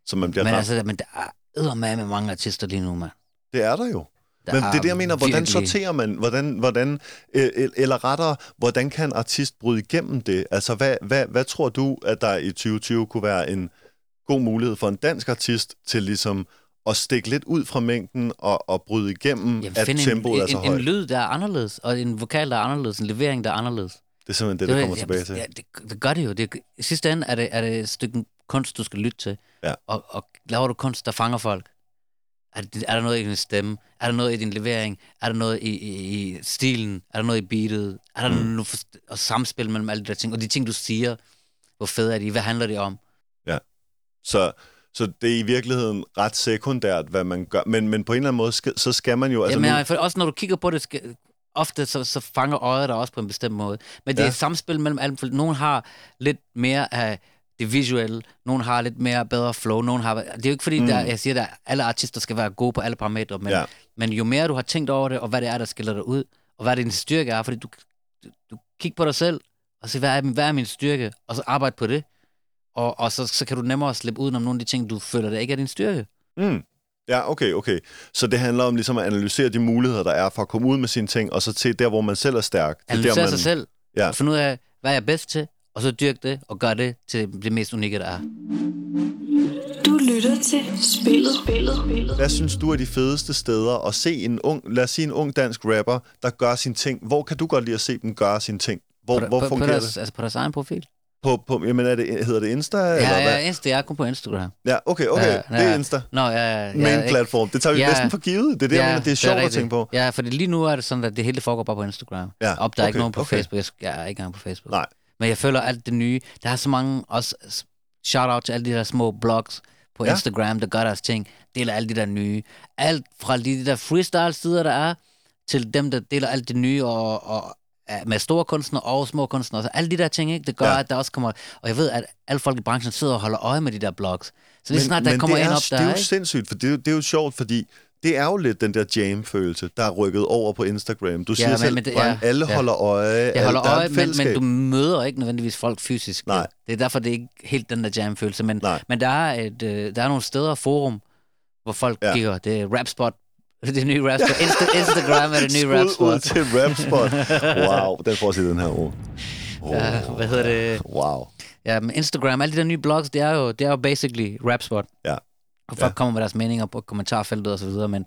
Så man bliver Men, ramt. altså, men der er med mange artister lige nu, mand. Det er der jo. Der Men det er det, jeg mener. Hvordan virkelig- sorterer man? Hvordan, hvordan, øh, eller rettere, hvordan kan en artist bryde igennem det? Altså, hvad, hvad, hvad tror du, at der i 2020 kunne være en god mulighed for en dansk artist til ligesom at stikke lidt ud fra mængden og, og bryde igennem, Jamen, at tempoet en, er så en, højt? en, lyd, der er anderledes, og en vokal, der er anderledes, en levering, der er anderledes. Det er simpelthen det, det, er- kommer ja, tilbage til. Ja, det, det gør det jo. Det, I sidste ende er det, er det et stykke kunst, du skal lytte til. Ja. Og, og laver du kunst, der fanger folk? Er, er der noget i din stemme? Er der noget i din levering? Er der noget i, i, i stilen? Er der noget i beatet? Er der Mm. noget for, og samspil mellem alle de der ting? Og de ting, du siger, hvor fede er de? Hvad handler det om? Så, så det er i virkeligheden ret sekundært, hvad man gør. Men, men på en eller anden måde, skal, så skal man jo... Altså Jamen, nu, for også når du kigger på det, skal, ofte så, så fanger øjet dig også på en bestemt måde. Men det Ja. ja. er et samspil mellem alle. Nogen har lidt mere af det visuelle, nogen har lidt mere bedre flow, nogen har... Det er jo ikke fordi, Mm. der, jeg siger, at alle artister skal være gode på alle parametre, men, Ja. men jo mere du har tænkt over det, og hvad det er, der skiller dig ud, og hvad din styrke er, fordi du, du, du kigger på dig selv, og se, hvad er, hvad er min styrke, og så arbejde på det. Og, og så, så kan du nemmere slippe ud om nogle af de ting, du føler, der ikke er din styrke. Mm. Ja, okay, okay. Så det handler om ligesom at analysere de muligheder, der er for at komme ud med sine ting, og så til der, hvor man selv er stærk. Er Analysere der, man... sig selv, Ja. og finde ud af, hvad jeg er bedst til, og så dyrke det, og gøre det til det mest unikke, der er. Du lytter til spillet. spillet. spillet. Hvad synes du er de fedeste steder at se en ung, lad os sige en ung dansk rapper, der gør sine ting? Hvor kan du godt lide at se dem gøre sine ting? Hvor, på, hvor på, på, fungerer deres, det? altså på deres egen profil. På, på, jamen, er det, hedder det Insta? eller Ja, hvad? ja, Insta, jeg er kun på Instagram. ja, okay, okay. Ja, det er ja. Insta. Nå, ja, ja. Main ja, platform. Det tager vi Ja. næsten for givet. Det er det, ja, det er sjovt at rigtigt. tænke på. Ja, for lige nu er det sådan, at det hele foregår bare på Instagram. Ja, Op, der er okay, ikke nogen på okay. Facebook. Jeg er ikke engang på Facebook. Nej. Men jeg føler alt det nye. Der er så mange også s- shout-out til alle de der små blogs på Ja. Instagram, der gør deres ting. Deler alle de der nye. Alt fra de, de der freestyle-sider, der er, til dem, der deler alt det nye og, og med store kunstnere og små kunstnere. Så alle de der ting, ikke, det gør, Ja. at der også kommer... Og jeg ved, at alle folk i branchen sidder og holder øje med de der blogs. Så lige snart der men kommer det er, op det der, er jo ikke? sindssygt, for det er, jo- det er jo sjovt, fordi det er jo lidt den der jam-følelse, der er rykket over på Instagram. Du siger men- selv, men det- ja, alle ja. holder øje. Jeg holder er øje, men, men du møder ikke nødvendigvis folk fysisk. Nej. Det er derfor, det er ikke helt den der jam-følelse. Men, Nej. men der, er et, øh, der er nogle steder og forum, hvor folk Ja. ja. kigger. Det er Rapspot. Det er nye Rapspot. Insta, Instagram er det nye Skud ud Rapspot. til Rapspot. Wow, den får se den her ord. Oh, Ja, hvad hedder det? Wow. Ja, men Instagram, alle de der nye blogs, det er jo, det er jo basically Rapspot. Ja. Og folk Ja. kommer med deres meninger på kommentarfeltet og så videre, men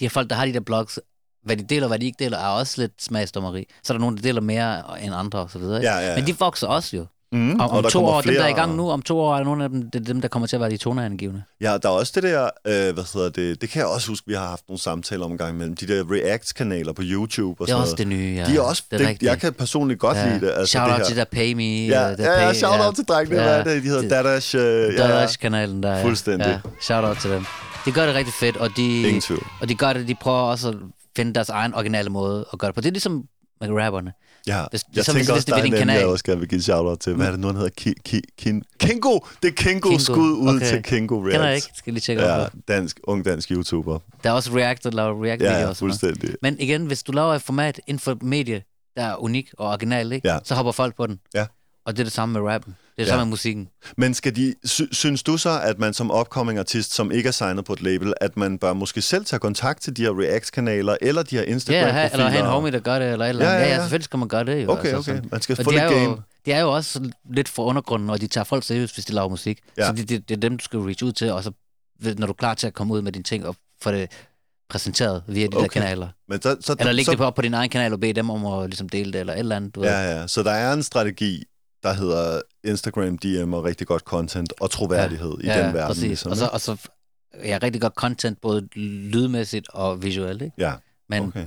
de her folk, der har de der blogs, hvad de deler og hvad de ikke deler, er også lidt smagsdommeri. Så er der nogen, der deler mere end andre og så videre. ikke? Ja, ja, ja. Men de vokser også jo. Mm, Om, om der to år, dem der er i flere- gang nu, om to år er der nogle af dem, det er dem, der kommer til at være de toneangivende. Ja, der er også det der, øh, hvad hedder det, det kan jeg også huske, vi har haft nogle samtaler om en gang imellem, de der React-kanaler på YouTube og Det er sådan også noget. det nye, ja. De er også, det det, er rigtigt. jeg kan personligt godt ja. lide det. Altså shout det out her. til der Pay Me. Ja, ja, ja, pay, shout out til drengene, hvad er det? De hedder Dadash. Øh, ja, ja. Dadash-kanalen der, ja. Fuldstændig. Ja, shout out til dem. De gør det rigtig fedt, og de, og de gør det, de prøver også at finde deres egen originale måde at gøre det på. Det er ligesom med rapperne. Ja, Hvis- jeg som tænker hvis også, det der er en jeg også gerne vil give shout-out til. Hvad er det nu, han hedder? Ki, ki, kin, Kingo! Det er Kingo. Kingo. Skud ud Okay. til Kingo React. Kender jeg ikke, skal lige tjekke Ja, op. dansk, ung dansk YouTuber. Der er også React, der laver React-videoer Ja, og sådan noget. fuldstændig. Men igen, hvis du laver et format inden for medie, der er unik og original, ikke? Ja. så hopper folk på den. Ja. Og det er det samme med rappen. Det er det Ja. samme med musikken. Men skal de, sy, synes du så, at man som upcoming artist, som ikke er signet på et label, at man bør måske selv tage kontakt til de her React-kanaler, eller de her Ja, Instagram-profiler? eller have en homie, der gør det, eller et eller Ja, andet. ja, Ja, ja, ja. selvfølgelig skal man gøre det. Jo, Okay, okay. sådan. Man skal Og få lidt game. jo, de er jo også lidt for undergrunden, og de tager folk seriøst, hvis de laver musik. Ja. Ja. Så det, det, det er dem, du skal reach ud til, og så ved- når du er klar til at komme ud med dine ting og få det præsenteret via de okay. der kanaler. Men så, så, Eller lægge så, det på, op på din egen kanal og bede dem om at ligesom dele det, eller et eller andet. Du ved. Ja, ja. Så der er en strategi, der hedder Instagram DM og rigtig godt content og troværdighed i ja, den verden. præcis. Ligesom, og, så, og så ja, rigtig godt content, både lydmæssigt og visuelt. Ikke? Ja, Men okay.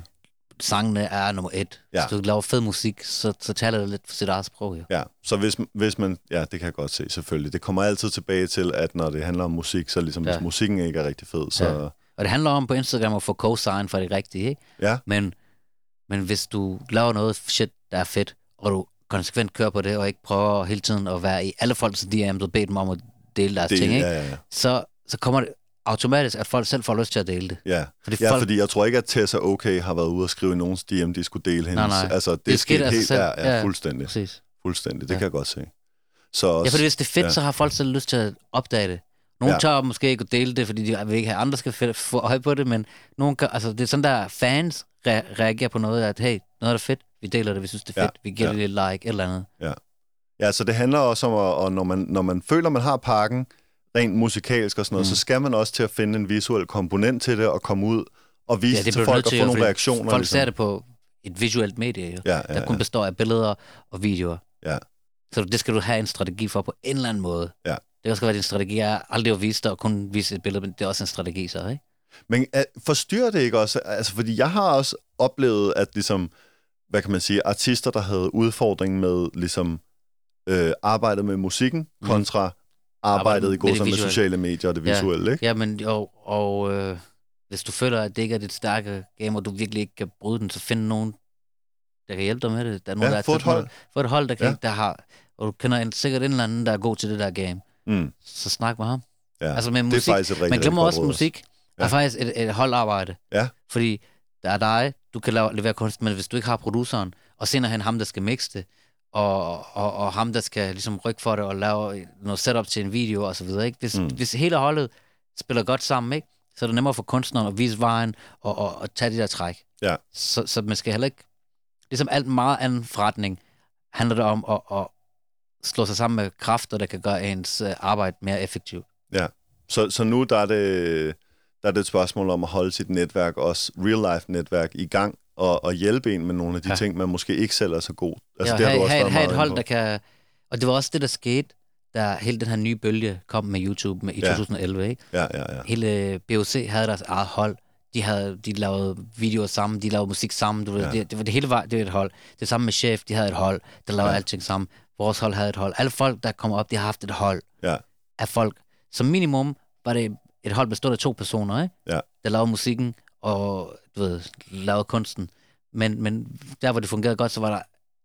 sangene er nummer et. Ja. Hvis du laver fed musik, så, så taler det lidt for sit eget sprog. Jo. Ja, så hvis, hvis man... Ja, det kan jeg godt se, selvfølgelig. Det kommer altid tilbage til, at når det handler om musik, så ligesom, ja. Ja. hvis musikken ikke er rigtig fed, så... Ja. Og det handler om på Instagram at få cosign for det rigtige, ikke? Ja, Men, men hvis du laver noget shit, der er fedt, og du konsekvent kører på det, og ikke prøver hele tiden at være i alle folks DM's og bede dem om at dele deres det, ting, ikke? ja, ja, ja. Så, så kommer det automatisk, at folk selv får lyst til at dele det. Ja. Fordi ja, folk, fordi jeg tror ikke, at Tessa OK har været ude og skrive i nogens DM, de skulle dele hendes. nej. Altså, det, Det skete sig helt selv. der. Ja, Ja. fuldstændig. Præcis. Fuldstændig. Det Ja. kan jeg godt se. Så, Ja, fordi hvis det er fedt, ja. ja. så har folk selv lyst til at opdage det. Nogle Ja. ja. tør måske ikke at dele det, fordi de vil ikke have andre skal få øje på det, men nogle kan, altså, det er sådan, der fans re- reagerer på noget, at hey, noget er fedt, vi deler det, vi synes, det er Ja. fedt, vi giver Ja. det lidt like, et eller andet. Ja, så det handler også om, at, og når, man, når man føler, man har pakken, rent musikalsk og sådan noget, mm. Så skal man også til at finde en visuel komponent til det, og komme ud og vise Ja, det det til folk og få nogle reaktioner. Folk ligesom. ser det på et visuelt medie, jo, Ja, ja, der kun ja. består af billeder og videoer. Ja. Så det skal du have en strategi for på en eller anden måde. Ja. Det kan også være, at din strategi er aldrig at vise dig og kun vise et billede, men det er også en strategi så, ikke? Men uh, forstyrrer det ikke også? Altså, fordi jeg har også oplevet, at ligesom, hvad kan man sige, artister, der havde udfordring med ligesom øh, arbejdet med musikken, Mm. kontra arbejdet i med går det med visuelle. sociale medier og det Ja. visuelle, ikke? Ja, men jo, og øh, hvis du føler, at det ikke er dit stærke game, og du virkelig ikke kan bryde den, så find nogen, der kan hjælpe dig med det. Der er nogen, Ja, der er få et med hold. Få et hold, der, kan, Ja. ja. der har, og du kender en, sikkert en eller anden, der er god til det der game. Mm. Så snak med ham. Ja. Altså med det musik, er faktisk et rigtig, man glemmer også, musik Ja. er faktisk et, et holdarbejde. Ja. Fordi der er dig, du kan lave, levere kunst, men hvis du ikke har produceren, og senere hen ham, der skal mixe det, og, og, og ham, der skal ligesom rykke for det og lave noget setup til en video og så videre. Ikke? Hvis, Mm. hvis hele holdet spiller godt sammen, ikke? så er det nemmere for kunstneren at vise vejen og, og, og tage de der træk. Ja. Så, så man skal heller ikke... Ligesom alt meget anden forretning handler det om at, at slå sig sammen med kræfter, der kan gøre ens øh, arbejde mere effektivt. Så, så nu der er, det, der er det et spørgsmål om at holde sit netværk, også real-life netværk, i gang, og, og hjælpe en med nogle af de ja. Ting, man måske ikke selv er så god. Altså, ja, det har have, du også have, have et hold, inde der på. kan... Og det var også det, der skete, da hele den her nye bølge kom med YouTube med, i Ja. 2011. Ikke? Ja, ja, ja. Hele BOC havde deres eget hold. De, havde, de lavede videoer sammen, de lavede musik sammen. Du ved, Ja. det, det, var det hele var, det var et hold. Det samme med Chef, de havde et hold, der lavede Ja. alting sammen. Vores hold havde et hold. Alle folk, der kommer op, de har haft et hold Ja. af folk. Som minimum var det et hold bestået af to personer, ikke? Ja. der lavede musikken og du ved, lavede kunsten. Men, men der, hvor det fungerede godt, så var der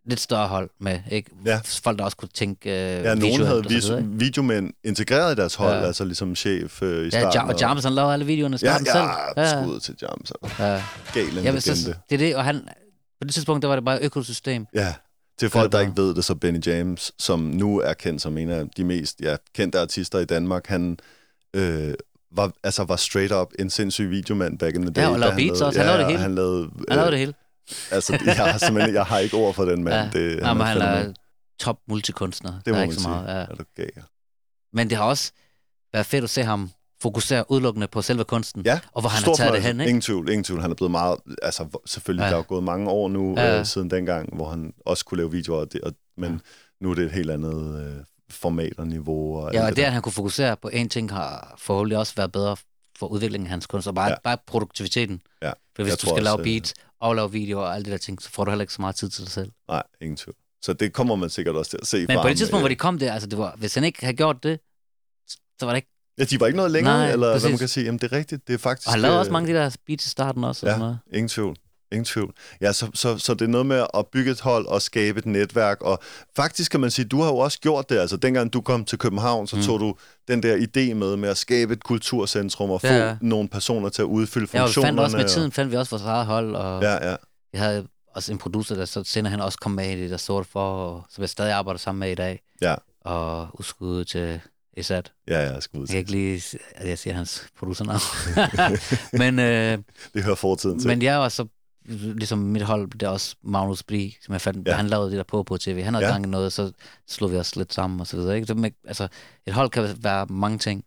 lidt større hold med, ikke? Ja. Folk, der også kunne tænke øh, Ja, nogen havde vis- videre, videomænd integreret i deres hold, Ja. altså ligesom chef øh, i Ja, starten. Jam, og James, han lavede alle videoerne i ja, starten selv. ja, skud til Jams. ja. Gal en ja så, det er det, og han, på det tidspunkt, der var det bare økosystem. Ja, til folk, der ikke ved det, så Benny James, som nu er kendt som en af de mest ja, kendte artister i Danmark, han øh, var, altså var straight up en sindssyg videomand back in the day. Ja, og lavede beats også. Han ja, lavede det hele. Han lavede, Han lavede det hele. Altså, jeg har simpelthen jeg har ikke ord for den mand. Ja. Det, Ja, men han er top multikunstner. det der må er man ikke så sige. meget. Ja. Er du gal? Men det har også været fedt at se ham fokusere udelukkende på selve kunsten. Ja, Og hvor han har taget det hen, ikke? Ingen tvivl, ingen tvivl. Han er blevet meget... Altså, selvfølgelig, Ja. der er gået mange år nu, ja. øh, siden dengang, hvor han også kunne lave videoer, og det, og, men Ja. nu er det et helt andet øh, format og niveau. Og Ja, og det der. at han kunne fokusere på én ting, har forhåbentlig også været bedre for udviklingen af hans kunst, og bare, ja. Bare produktiviteten. Ja, For hvis jeg du skal lave også, øh, beats, og lave videoer og alle de der ting, så får du heller ikke så meget tid til dig selv. Nej, ingen tvivl. Så det kommer man sikkert også til at se Men på det tidspunkt, øh, hvor de kom der, altså det var, hvis han ikke havde gjort det, så var det ikke... Ja, de var ikke noget længere, Nej, eller hvad præcis. man kan sige. Jamen, det er rigtigt. Det er faktisk... Og han lavede øh, også mange af de der beats i starten også. Og Ja. sådan noget. Ingen tvivl. Ingen tvivl. Ja, så, så, så det er noget med at bygge et hold og skabe et netværk. Og faktisk kan man sige, du har jo også gjort det. Altså, dengang du kom til København, så Mm. tog du den der idé med, med at skabe et kulturcentrum og få Ja, ja, ja. ja. nogle personer til at udfylde Ja, og vi funktionerne. fandt også med og- tiden, fandt vi også vores eget hold, og ja. Ja, ja. vi havde også en producer, der så senere han også kom med i det, der sorte for, og, som jeg stadig arbejder sammen med i dag. Ja. Og udskud til Esat. Ja, ja, jeg skal ud Jeg kan ikke lige, at jeg siger hans producernavn. men, øh, Det hører fortiden til. men jeg var så, ligesom mit hold, det er også Magnus Bri, som jeg fandt, ja. Ja. han lavede det der på på tv. Han havde ja. Ja. gang i noget, så slog vi os lidt sammen og så videre. Ikke? Så, med- altså, et hold kan være mange ting.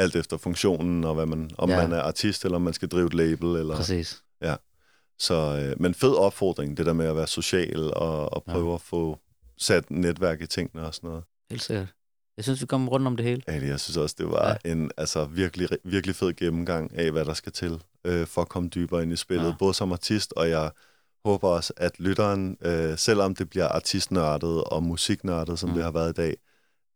Alt efter funktionen, og hvad man, om Ja. ja. man er artist, eller om man skal drive et label. Eller, Præcis. Så, øh, men fed opfordring, det der med at være social og, og Ja. prøve ja. at få sat netværk i tingene og sådan noget. Helt sikkert. Jeg synes, vi kommer rundt om det hele. Ja, jeg synes også, det var ja. en altså, virkelig, virkelig fed gennemgang af, hvad der skal til øh, for at komme dybere ind i spillet, Ja. både som artist, og jeg håber også, at lytteren, øh, selvom det bliver artistnørdet og musiknørdet, som Mm. det har været i dag,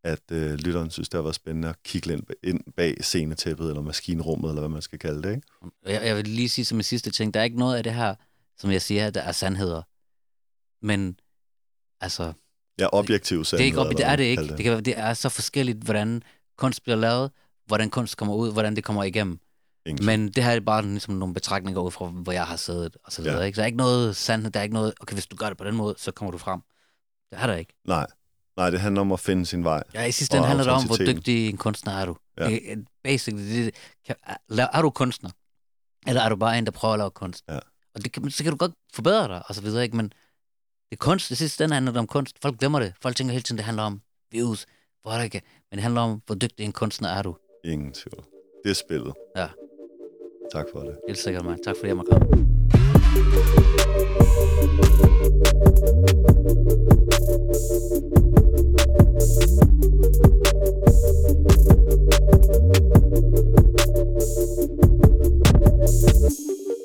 at øh, lytteren synes, det har været spændende at kigge ind, ind bag scenetæppet, eller maskinrummet, eller hvad man skal kalde det, ikke? Jeg, jeg vil lige sige som en sidste ting, der er ikke noget af det her, som jeg siger, der er sandheder. Men altså, Ja, objektiv det er, ikke, sandhed, op, det er det ikke. Det, kan, det er så forskelligt, hvordan kunst bliver lavet, hvordan kunst kommer ud, hvordan det kommer igennem. Ingen Men det her er bare ligesom nogle betragtninger ud fra, hvor jeg har siddet, og så videre. Ja. Ikke? Så der er ikke noget sandhed, der er ikke noget, okay, hvis du gør det på den måde, så kommer du frem. Det er der ikke. Nej. Nej, det handler om at finde sin vej. Ja, i sidste ende handler det om, hvor dygtig en kunstner er du. Ja. Basically, det, kan, er, er du kunstner? Eller er du bare en, der prøver at lave kunst? Ja. Og det kan, så kan du godt forbedre dig, og så videre, ikke? Men det er kunst, det sidste ende handler om kunst. Folk glemmer det. Folk tænker hele tiden, det handler om views, hvor det ikke? Men det handler om, hvor dygtig en kunstner er du. Ingen tvivl. Det er spillet. Ja. Tak for det. Helt sikkert, man. Tak fordi jeg måtte komme. Thank